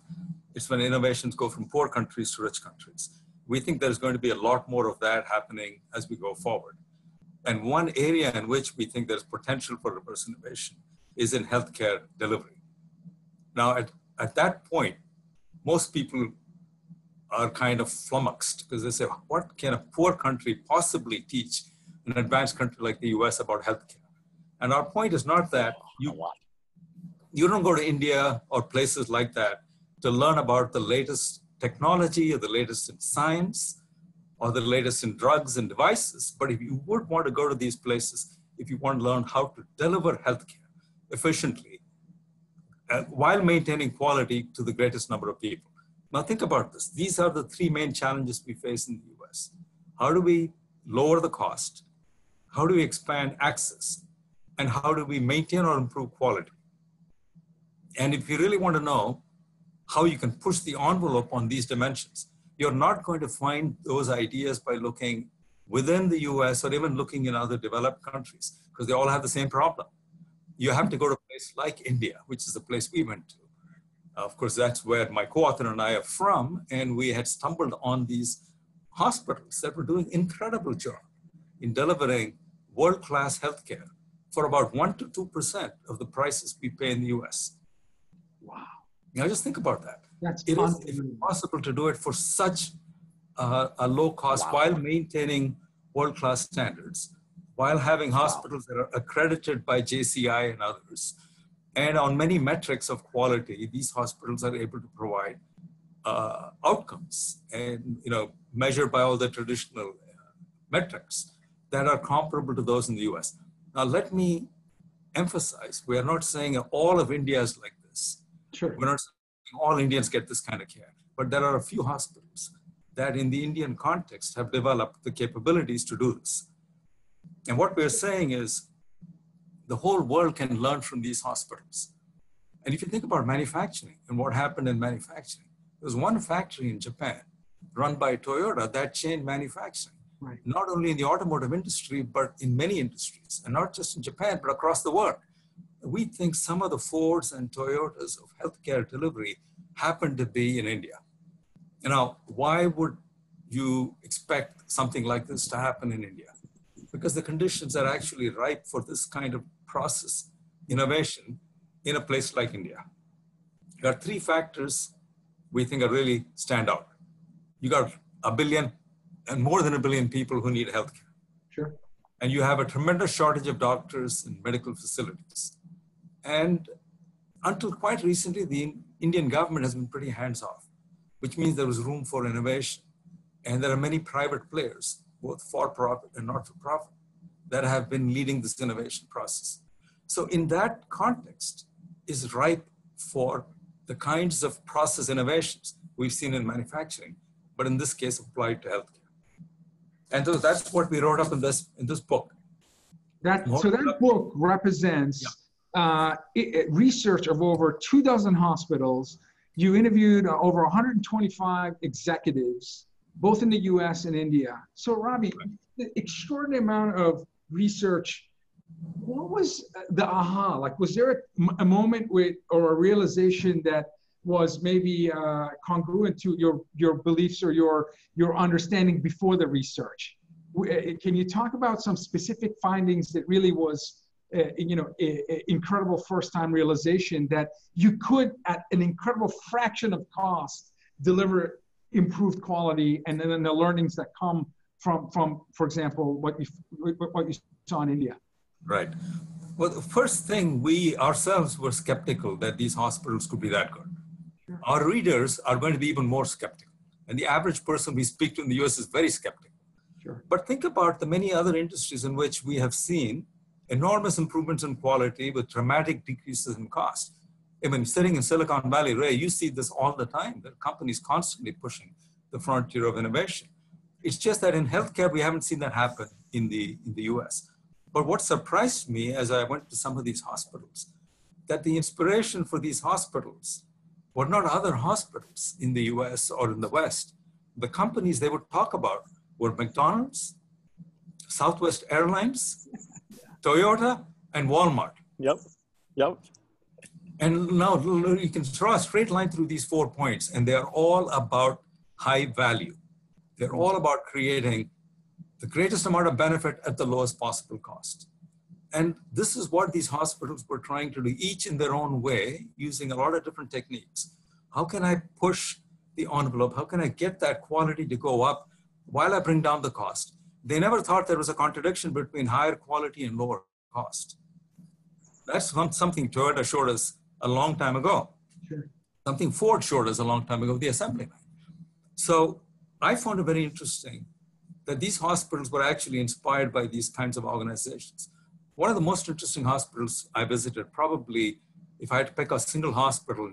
It's when innovations go from poor countries to rich countries. We think there's going to be a lot more of that happening as we go forward. And one area in which we think there's potential for reverse innovation is in healthcare delivery. Now, at, at that point, most people are kind of flummoxed because they say, what can a poor country possibly teach an advanced country like the US about healthcare? And our point is not that you, you don't go to India or places like that to learn about the latest technology or the latest in science or the latest in drugs and devices. But if you would want to go to these places, if you want to learn how to deliver healthcare efficiently, uh, while maintaining quality to the greatest number of people. Now, think about this. These are the three main challenges we face in the US. How do we lower the cost? How do we expand access? And how do we maintain or improve quality? And if you really want to know how you can push the envelope on these dimensions, you're not going to find those ideas by looking within the US or even looking in other developed countries, because they all have the same problem you have to go to a place like India, which is the place we went to. Of course, that's where my co-author and I are from, and we had stumbled on these hospitals that were doing incredible job in delivering world-class healthcare for about one to two percent of the prices we pay in the U.S. Wow. Now, just think about that. That's It is possible to do it for such uh, a low cost Wow. while maintaining world-class standards, while having hospitals that are accredited by JCI and others. And on many metrics of quality, these hospitals are able to provide uh, outcomes and you know measured by all the traditional uh, metrics that are comparable to those in the US. Now, let me emphasize, we are not saying all of India is like this. Sure. We're not saying all Indians get this kind of care. but there are a few hospitals that in the Indian context have developed the capabilities to do this. And what we're saying is the whole world can learn from these hospitals. And if you think about manufacturing and what happened in manufacturing, there was one factory in Japan run by Toyota that changed manufacturing. Right. Not only in the automotive industry, but in many industries, and not just in Japan, but across the world. We think some of the Fords and Toyotas of healthcare delivery happen to be in India. You know, why would you expect something like this to happen in India? Because the conditions are actually ripe for this kind of process, innovation, in a place like India. There are three factors we think are really stand out. You got a billion and more than a billion people who need healthcare. Sure. And you have a tremendous shortage of doctors and medical facilities. And until quite recently, the Indian government has been pretty hands off, which means there was room for innovation. And there are many private players, both for profit and not for profit, that have been leading this innovation process. So, in that context, is ripe for the kinds of process innovations we've seen in manufacturing, but in this case applied to healthcare. And so that's what we wrote up in this in this book. That so that book represents yeah. uh, it, research of over two dozen hospitals. You interviewed uh, over 125 executives, both in the U.S. and India. So, Robbie, right. the extraordinary amount of research. What was the aha? Like, was there a, moment with or a realization that was maybe uh, congruent to your your beliefs or your your understanding before the research. Uh, can you talk about some specific findings that really was uh, you know incredible first time realization that you could at an incredible fraction of cost deliver improved quality and then the learnings that come from from for example what you what you saw in India. Right. Well, the first thing we ourselves were skeptical that these hospitals could be that good our readers are going to be even more skeptical. And the average person we speak to in the US is very skeptical. Sure. But think about the many other industries in which we have seen enormous improvements in quality with dramatic decreases in cost. I mean, sitting in Silicon Valley, Ray, you see this all the time. The companies constantly pushing the frontier of innovation. It's just that in healthcare, we haven't seen that happen in the, in the US. But what surprised me as I went to some of these hospitals, that the inspiration for these hospitals were not other hospitals in the US or in the West. The companies they would talk about were McDonald's, Southwest Airlines, Toyota, and Walmart. Yep. Yep. And now you can draw a straight line through these four points, and they are all about high value. They're all about creating the greatest amount of benefit at the lowest possible cost. And this is what these hospitals were trying to do, each in their own way, using a lot of different techniques. How can I push the envelope? How can I get that quality to go up while I bring down the cost? They never thought there was a contradiction between higher quality and lower cost. That's something Toyota showed us a long time ago. Sure. Something Ford showed us a long time ago, the assembly line. So I found it very interesting that these hospitals were actually inspired by these kinds of organizations one of the most interesting hospitals I visited, probably if I had to pick a single hospital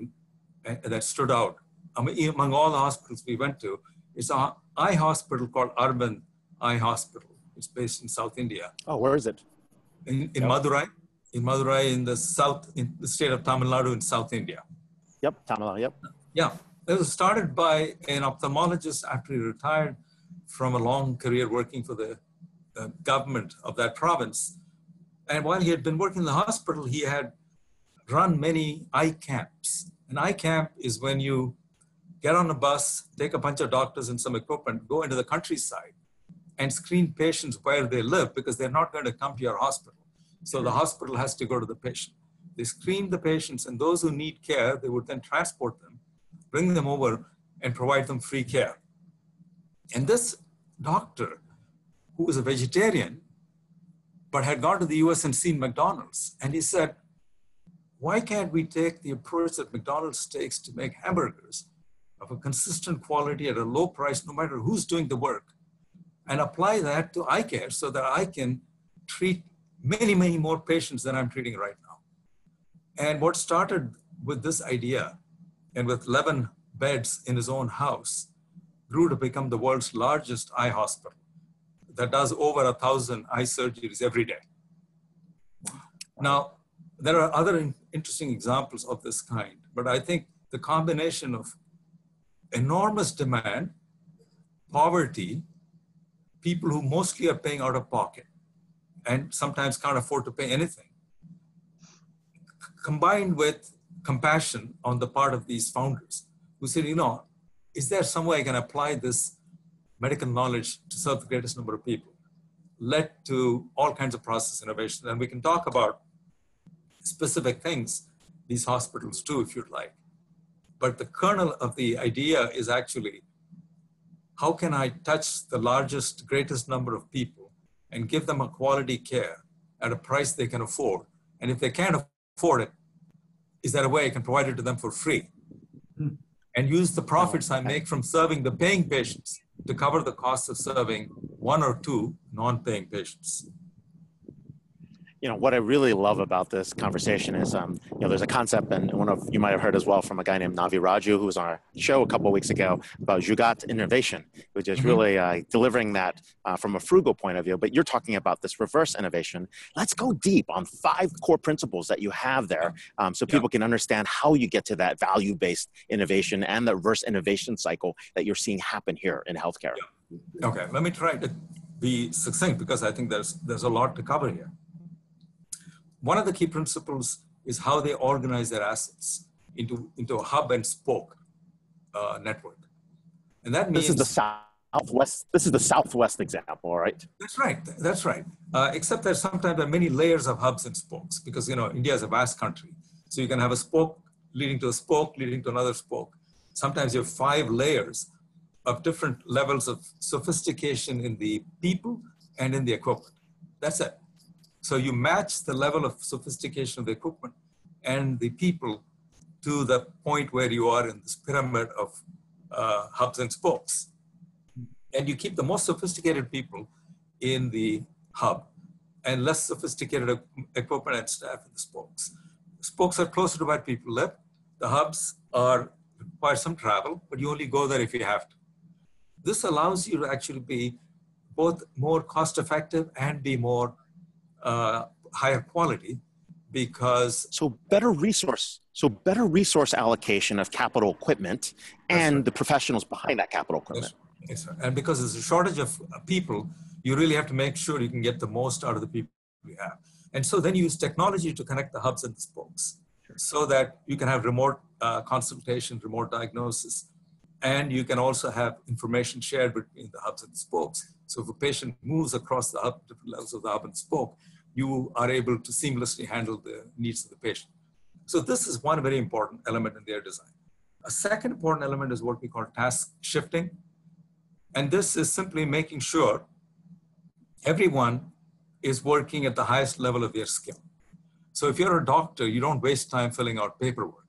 eh, that stood out among all the hospitals we went to, is an eye hospital called Aravind Eye Hospital. It's based in South India. Oh, where is it? In, in yep. Madurai, in Madurai, in the south, in the state of Tamil Nadu in South India. Yep, Tamil Nadu, yep. Yeah, it was started by an ophthalmologist after he retired from a long career working for the uh, government of that province. And while he had been working in the hospital, he had run many eye camps. An eye camp is when you get on a bus, take a bunch of doctors and some equipment, go into the countryside and screen patients where they live because they're not going to come to your hospital. So the hospital has to go to the patient. They screen the patients, and those who need care, they would then transport them, bring them over, and provide them free care. And this doctor, who was a vegetarian, but had gone to the US and seen McDonald's. And he said, why can't we take the approach that McDonald's takes to make hamburgers of a consistent quality at a low price, no matter who's doing the work, and apply that to eye care so that I can treat many, many more patients than I'm treating right now. And what started with this idea, and with Levin beds in his own house grew to become the world's largest eye hospital that does over a thousand eye surgeries every day. Now, there are other interesting examples of this kind, but I think the combination of enormous demand, poverty, people who mostly are paying out of pocket and sometimes can't afford to pay anything, combined with compassion on the part of these founders who said, you know, is there some way I can apply this medical knowledge to serve the greatest number of people? Led to all kinds of process innovation. And we can talk about specific things these hospitals do, if you'd like. But the kernel of the idea is actually how can I touch the largest, greatest number of people and give them a quality care at a price they can afford? And if they can't afford it, is there a way I can provide it to them for free? Hmm. And use the profits I make from serving the paying patients to cover the cost of serving one or two non paying patients you know what I really love about this conversation is um, you know there's a concept and one of you might have heard as well from a guy named Navi Radjou who was on our show a couple of weeks ago about Jugaad innovation, which is mm-hmm. really uh, delivering that uh, from a frugal point of view. But you're talking about this reverse innovation. Let's go deep on five core principles that you have there, um, so people yeah. can understand how you get to that value-based innovation and the reverse innovation cycle that you're seeing happen here in healthcare. Yeah. Okay, let me try to be succinct because I think there's there's a lot to cover here one of the key principles is how they organize their assets into, into a hub and spoke uh, network. And that means- This is the Southwest, this is the Southwest example, right? That's right, that's right. Uh, except that sometimes there are many layers of hubs and spokes because, you know, India is a vast country. So you can have a spoke leading to a spoke, leading to another spoke. Sometimes you have five layers of different levels of sophistication in the people and in the equipment. That's it. So you match the level of sophistication of the equipment and the people to the point where you are in this pyramid of uh, hubs and spokes. And you keep the most sophisticated people in the hub and less sophisticated equipment and staff in the spokes. Spokes are closer to where people live. The hubs are require some travel, but you only go there if you have to. This allows you to actually be both more cost effective and be more uh, higher quality because so better resource so better resource allocation of capital equipment and right. the professionals behind that capital equipment yes, yes, and because there's a shortage of people you really have to make sure you can get the most out of the people you have and so then you use technology to connect the hubs and the spokes sure. so that you can have remote uh, consultation remote diagnosis and you can also have information shared between the hubs and the spokes so if a patient moves across the hub, different levels of the hub and spoke you are able to seamlessly handle the needs of the patient. So this is one very important element in their design. A second important element is what we call task shifting. And this is simply making sure everyone is working at the highest level of their skill. So if you're a doctor, you don't waste time filling out paperwork.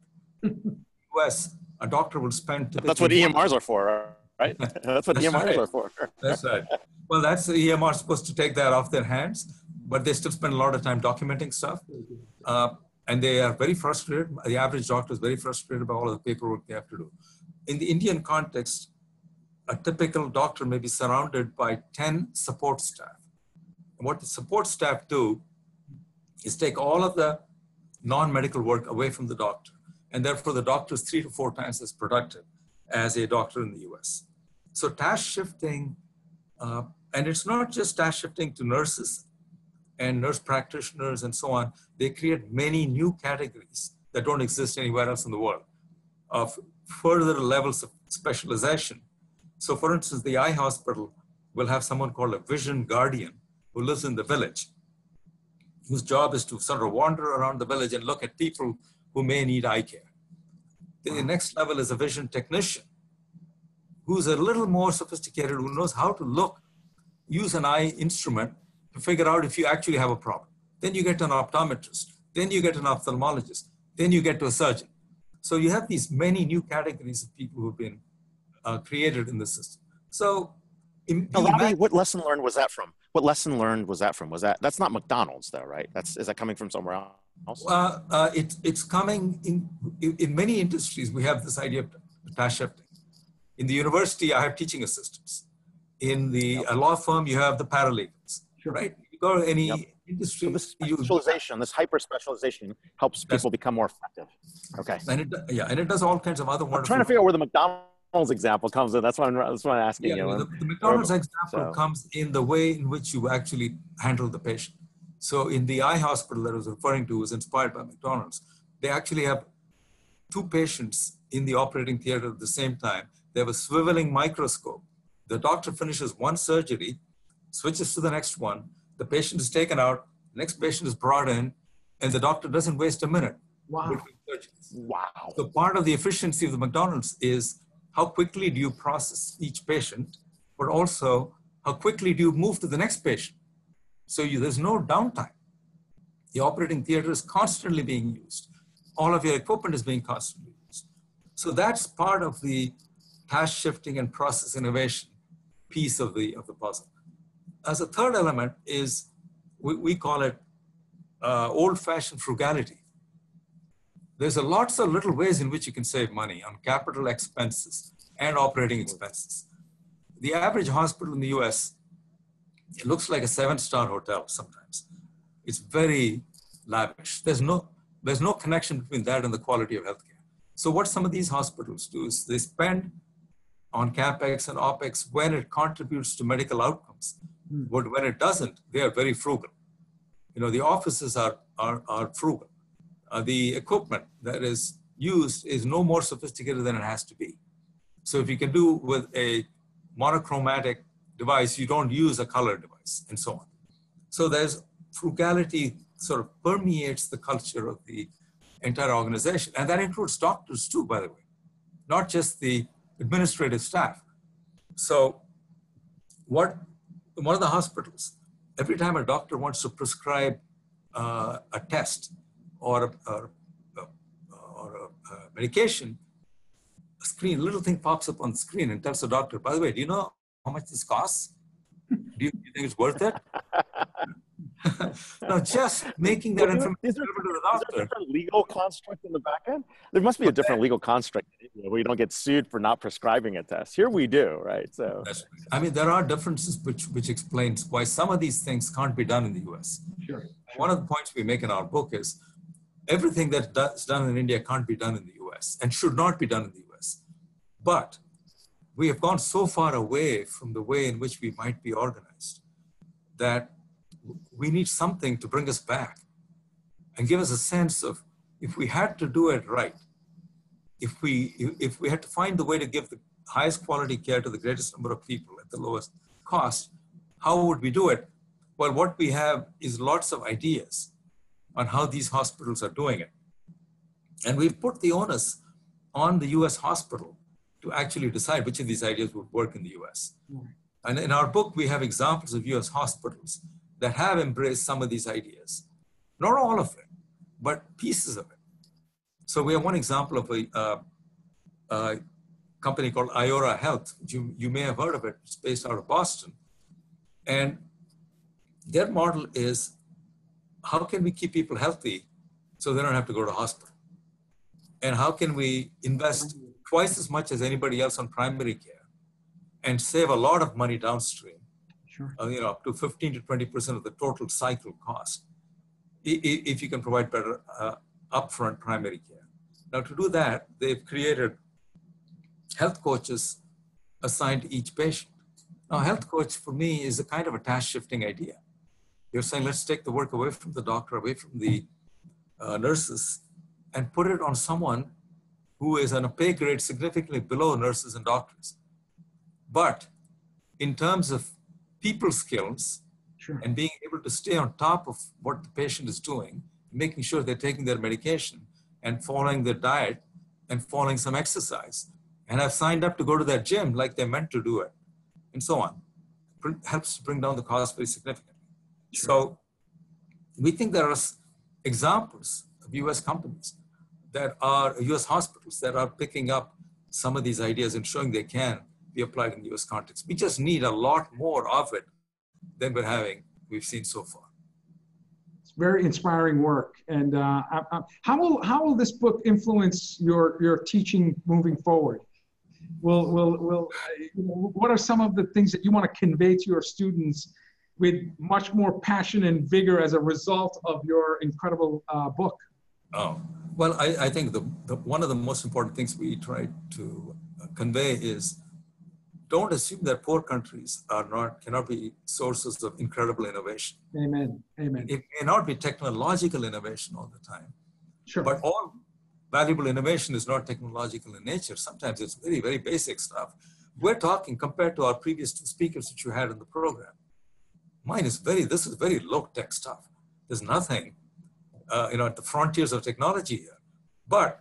US, a doctor will spend. That's what EMRs are for, right? That's what that's EMRs right. are for. that's right. Well, that's the EMR supposed to take that off their hands but they still spend a lot of time documenting stuff. Uh, and they are very frustrated. The average doctor is very frustrated by all the paperwork they have to do. In the Indian context, a typical doctor may be surrounded by 10 support staff. And what the support staff do is take all of the non-medical work away from the doctor. And therefore the doctor is three to four times as productive as a doctor in the US. So task shifting, uh, and it's not just task shifting to nurses and nurse practitioners and so on, they create many new categories that don't exist anywhere else in the world of further levels of specialization. So for instance, the eye hospital will have someone called a vision guardian who lives in the village, whose job is to sort of wander around the village and look at people who may need eye care. The next level is a vision technician, who's a little more sophisticated, who knows how to look, use an eye instrument to figure out if you actually have a problem. Then you get an optometrist. Then you get an ophthalmologist. Then you get to a surgeon. So you have these many new categories of people who've been uh, created in the system. So, in, Robbie, what lesson learned was that from? What lesson learned was that from? Was that that's not McDonald's though, right? That's is that coming from somewhere else? Uh, uh, it, it's coming in, in, in many industries. We have this idea of task shifting. In the university, I have teaching assistants. In the yep. law firm, you have the paralegals, sure. right? You go to any yep. industry. So this specialization, this hyper specialization helps people become more effective. Okay. And it, yeah, and it does all kinds of other wonderful. I'm trying to figure out where the McDonald's example comes in. That's why I'm, that's why I'm asking yeah, you. The, the McDonald's example so. comes in the way in which you actually handle the patient. So in the eye hospital that I was referring to was inspired by McDonald's. They actually have two patients in the operating theater at the same time they have a swiveling microscope. The doctor finishes one surgery, switches to the next one, the patient is taken out, next patient is brought in, and the doctor doesn't waste a minute. Wow. Wow. So part of the efficiency of the McDonald's is how quickly do you process each patient, but also how quickly do you move to the next patient? So you, there's no downtime. The operating theater is constantly being used. All of your equipment is being constantly used. So that's part of the task shifting and process innovation piece of the, of the puzzle. As a third element is, we, we call it uh, old-fashioned frugality. There's a lots of little ways in which you can save money on capital expenses and operating expenses. The average hospital in the US, it looks like a seven-star hotel sometimes. It's very lavish. There's no, there's no connection between that and the quality of healthcare. So what some of these hospitals do is they spend on capex and opex when it contributes to medical outcomes. Mm. But when it doesn't, they are very frugal. You know, the offices are, are, are frugal. Uh, the equipment that is used is no more sophisticated than it has to be. So if you can do with a monochromatic device, you don't use a color device and so on. So there's frugality sort of permeates the culture of the entire organization. And that includes doctors too, by the way, not just the administrative staff. So what one of the hospitals, every time a doctor wants to prescribe uh, a test or a, or, or a, a medication, a screen, little thing pops up on the screen and tells the doctor, by the way, do you know how much this costs? Do you, do you think it's worth it? now, just making that information is there, is there a different legal construct in the back end? There must be a different legal construct where you don't get sued for not prescribing a test. Here we do, right? So, I mean, there are differences which which explains why some of these things can't be done in the U.S. Sure. One of the points we make in our book is everything that's done in India can't be done in the U.S. and should not be done in the U.S. But we have gone so far away from the way in which we might be organized that we need something to bring us back and give us a sense of if we had to do it right, if we if we had to find the way to give the highest quality care to the greatest number of people at the lowest cost, how would we do it? Well, what we have is lots of ideas on how these hospitals are doing it. And we've put the onus on the US hospital to actually decide which of these ideas would work in the US. And in our book, we have examples of US hospitals that have embraced some of these ideas. Not all of it, but pieces of it. So we have one example of a, uh, a company called Iora Health. You, you may have heard of it. It's based out of Boston. And their model is how can we keep people healthy so they don't have to go to hospital? And how can we invest twice as much as anybody else on primary care and save a lot of money downstream sure. uh, you know, up to 15 to 20% of the total cycle cost if you can provide better uh, upfront primary care. Now, to do that, they've created health coaches assigned to each patient. Now, health coach for me is a kind of a task shifting idea. You're saying, let's take the work away from the doctor, away from the uh, nurses, and put it on someone who is on a pay grade significantly below nurses and doctors. But in terms of people skills sure. and being able to stay on top of what the patient is doing, making sure they're taking their medication and following their diet and following some exercise and I've signed up to go to that gym like they're meant to do it and so on. helps to bring down the cost very significantly. Sure. So we think there are examples of US companies that are US hospitals that are picking up some of these ideas and showing they can be applied in the US context. We just need a lot more of it than we're having, we've seen so far. It's very inspiring work. And uh, how, will, how will this book influence your, your teaching moving forward? will, will, will, you know, what are some of the things that you want to convey to your students with much more passion and vigor as a result of your incredible uh, book? Oh, well, I, I think the, the, one of the most important things we try to convey is don't assume that poor countries are not cannot be sources of incredible innovation. Amen. Amen. It may not be technological innovation all the time, Sure. but all valuable innovation is not technological in nature. Sometimes it's very, very basic stuff. We're talking compared to our previous two speakers that you had in the program. Mine is very, this is very low tech stuff. There's nothing, uh, you know, at the frontiers of technology here. But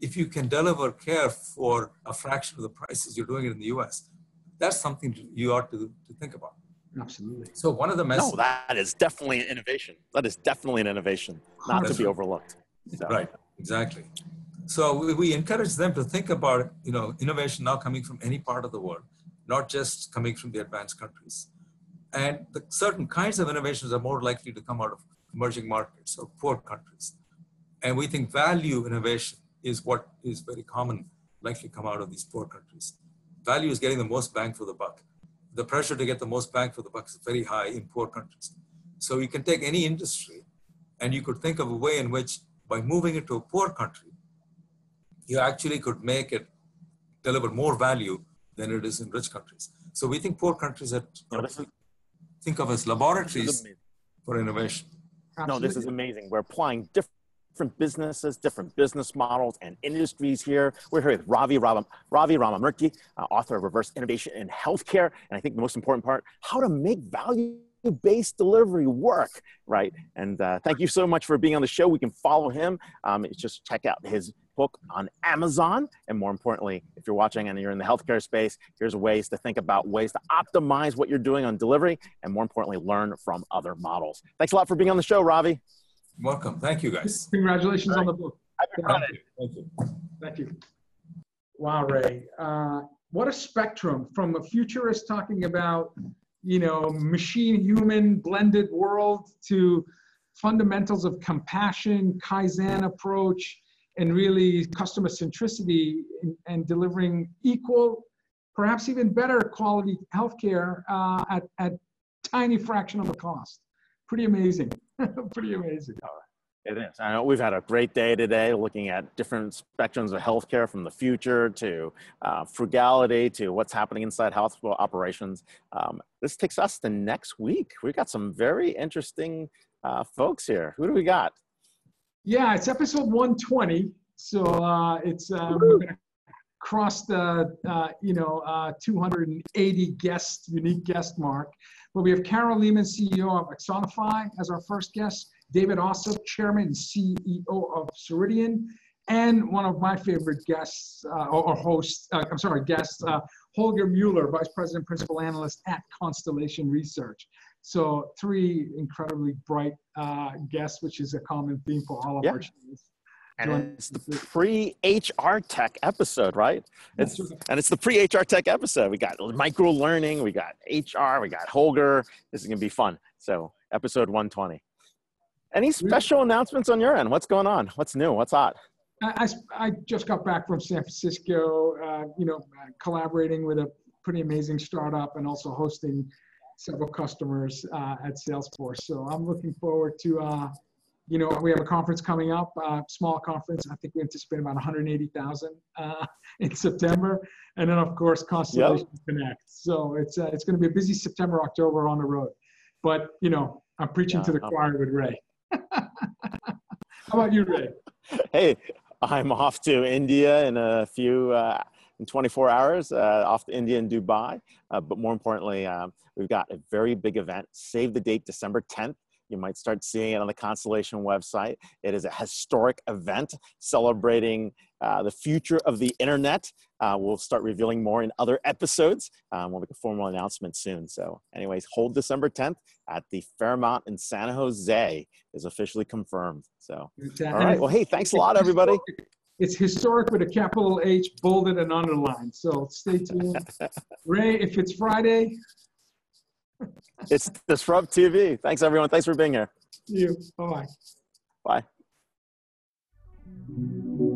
if you can deliver care for a fraction of the prices you're doing it in the US, that's something you ought to, to think about. Absolutely. So one of the No, that is definitely an innovation. That is definitely an innovation, not to be right. overlooked. So, right, exactly. So we, we encourage them to think about, you know, innovation now coming from any part of the world, not just coming from the advanced countries. And the certain kinds of innovations are more likely to come out of emerging markets or poor countries. And we think value innovation is what is very common, likely come out of these poor countries. Value is getting the most bang for the buck. The pressure to get the most bang for the buck is very high in poor countries. So you can take any industry and you could think of a way in which by moving it to a poor country, you actually could make it deliver more value than it is in rich countries. So we think poor countries that No, is, think of as laboratories for innovation. No, this is amazing. We're applying different businesses, different business models and industries here. We're here with Ravi, Ram, Ravi Ramamurti, uh, author of Reverse Innovation in Healthcare. And I think the most important part, how to make value based delivery work, right? And uh, thank you so much for being on the show. We can follow him. Um, just check out his book on Amazon. And more importantly, if you're watching and you're in the healthcare space, here's ways to think about ways to optimize what you're doing on delivery and more importantly, learn from other models. Thanks a lot for being on the show, Ravi. Welcome. Thank you, guys. Congratulations on the book. Thank you. Thank you. Thank you. Wow, Ray. Uh, what a spectrum from a futurist talking about, you know, machine human blended world to fundamentals of compassion, Kaizen approach, and really customer centricity and, and delivering equal, perhaps even better quality healthcare uh, at, at tiny fraction of the cost. Pretty amazing. Pretty amazing. It is. I know we've had a great day today looking at different spectrums of healthcare from the future to uh, frugality to what's happening inside hospital operations. Um, this takes us to next week. We've got some very interesting uh, folks here. Who do we got? Yeah, it's episode 120. So uh, it's um, we're gonna cross the uh, you know uh, 280 guest unique guest mark. But we have Carol Leaman, CEO of Axonify, as our first guest. David Ossip, Chairman and CEO of Ceridian, and one of my favorite guests uh, or, or hosts. Uh, I'm sorry, guests. Uh, Holger Mueller, Vice President, Principal Analyst at Constellation Research. So three incredibly bright uh, guests, which is a common theme for all of Yeah. our shows. And it's the pre-HR tech episode, right? It's, and it's the pre-HR tech episode. We got micro learning, we got HR, we got Holger. This is gonna be fun. So episode 120. Any special announcements on your end? What's going on? What's new? What's hot? I, I, I just got back from San Francisco, uh, you know, uh, collaborating with a pretty amazing startup and also hosting several customers uh, at Salesforce. So I'm looking forward to, uh, you know, we have a conference coming up, uh, small conference. I think we anticipate about 180,000 uh, in September. And then, of course, Constellation Connect. So it's, uh, it's going to be a busy September, October on the road. But, you know, I'm preaching to the Yeah. choir with Ray. How about you, Ray? Hey, I'm off to India in a few, uh, in 24 hours, uh, off to India and Dubai. Uh, but more importantly, um, we've got a very big event. Save the date, December 10th. You might start seeing it on the Constellation website. It is a historic event celebrating uh, the future of the internet. Uh, we'll start revealing more in other episodes. Um, we'll make a formal announcement soon. So, anyways, hold December 10th at the Fairmont in San Jose is officially confirmed. So, all right. Well, hey, thanks a lot, everybody. It's historic with a capital H, bolded and underlined. So stay tuned. Ray, if it's Friday, It's DisrupTV. Thanks, everyone. Thanks for being here. see you. Bye bye. Bye.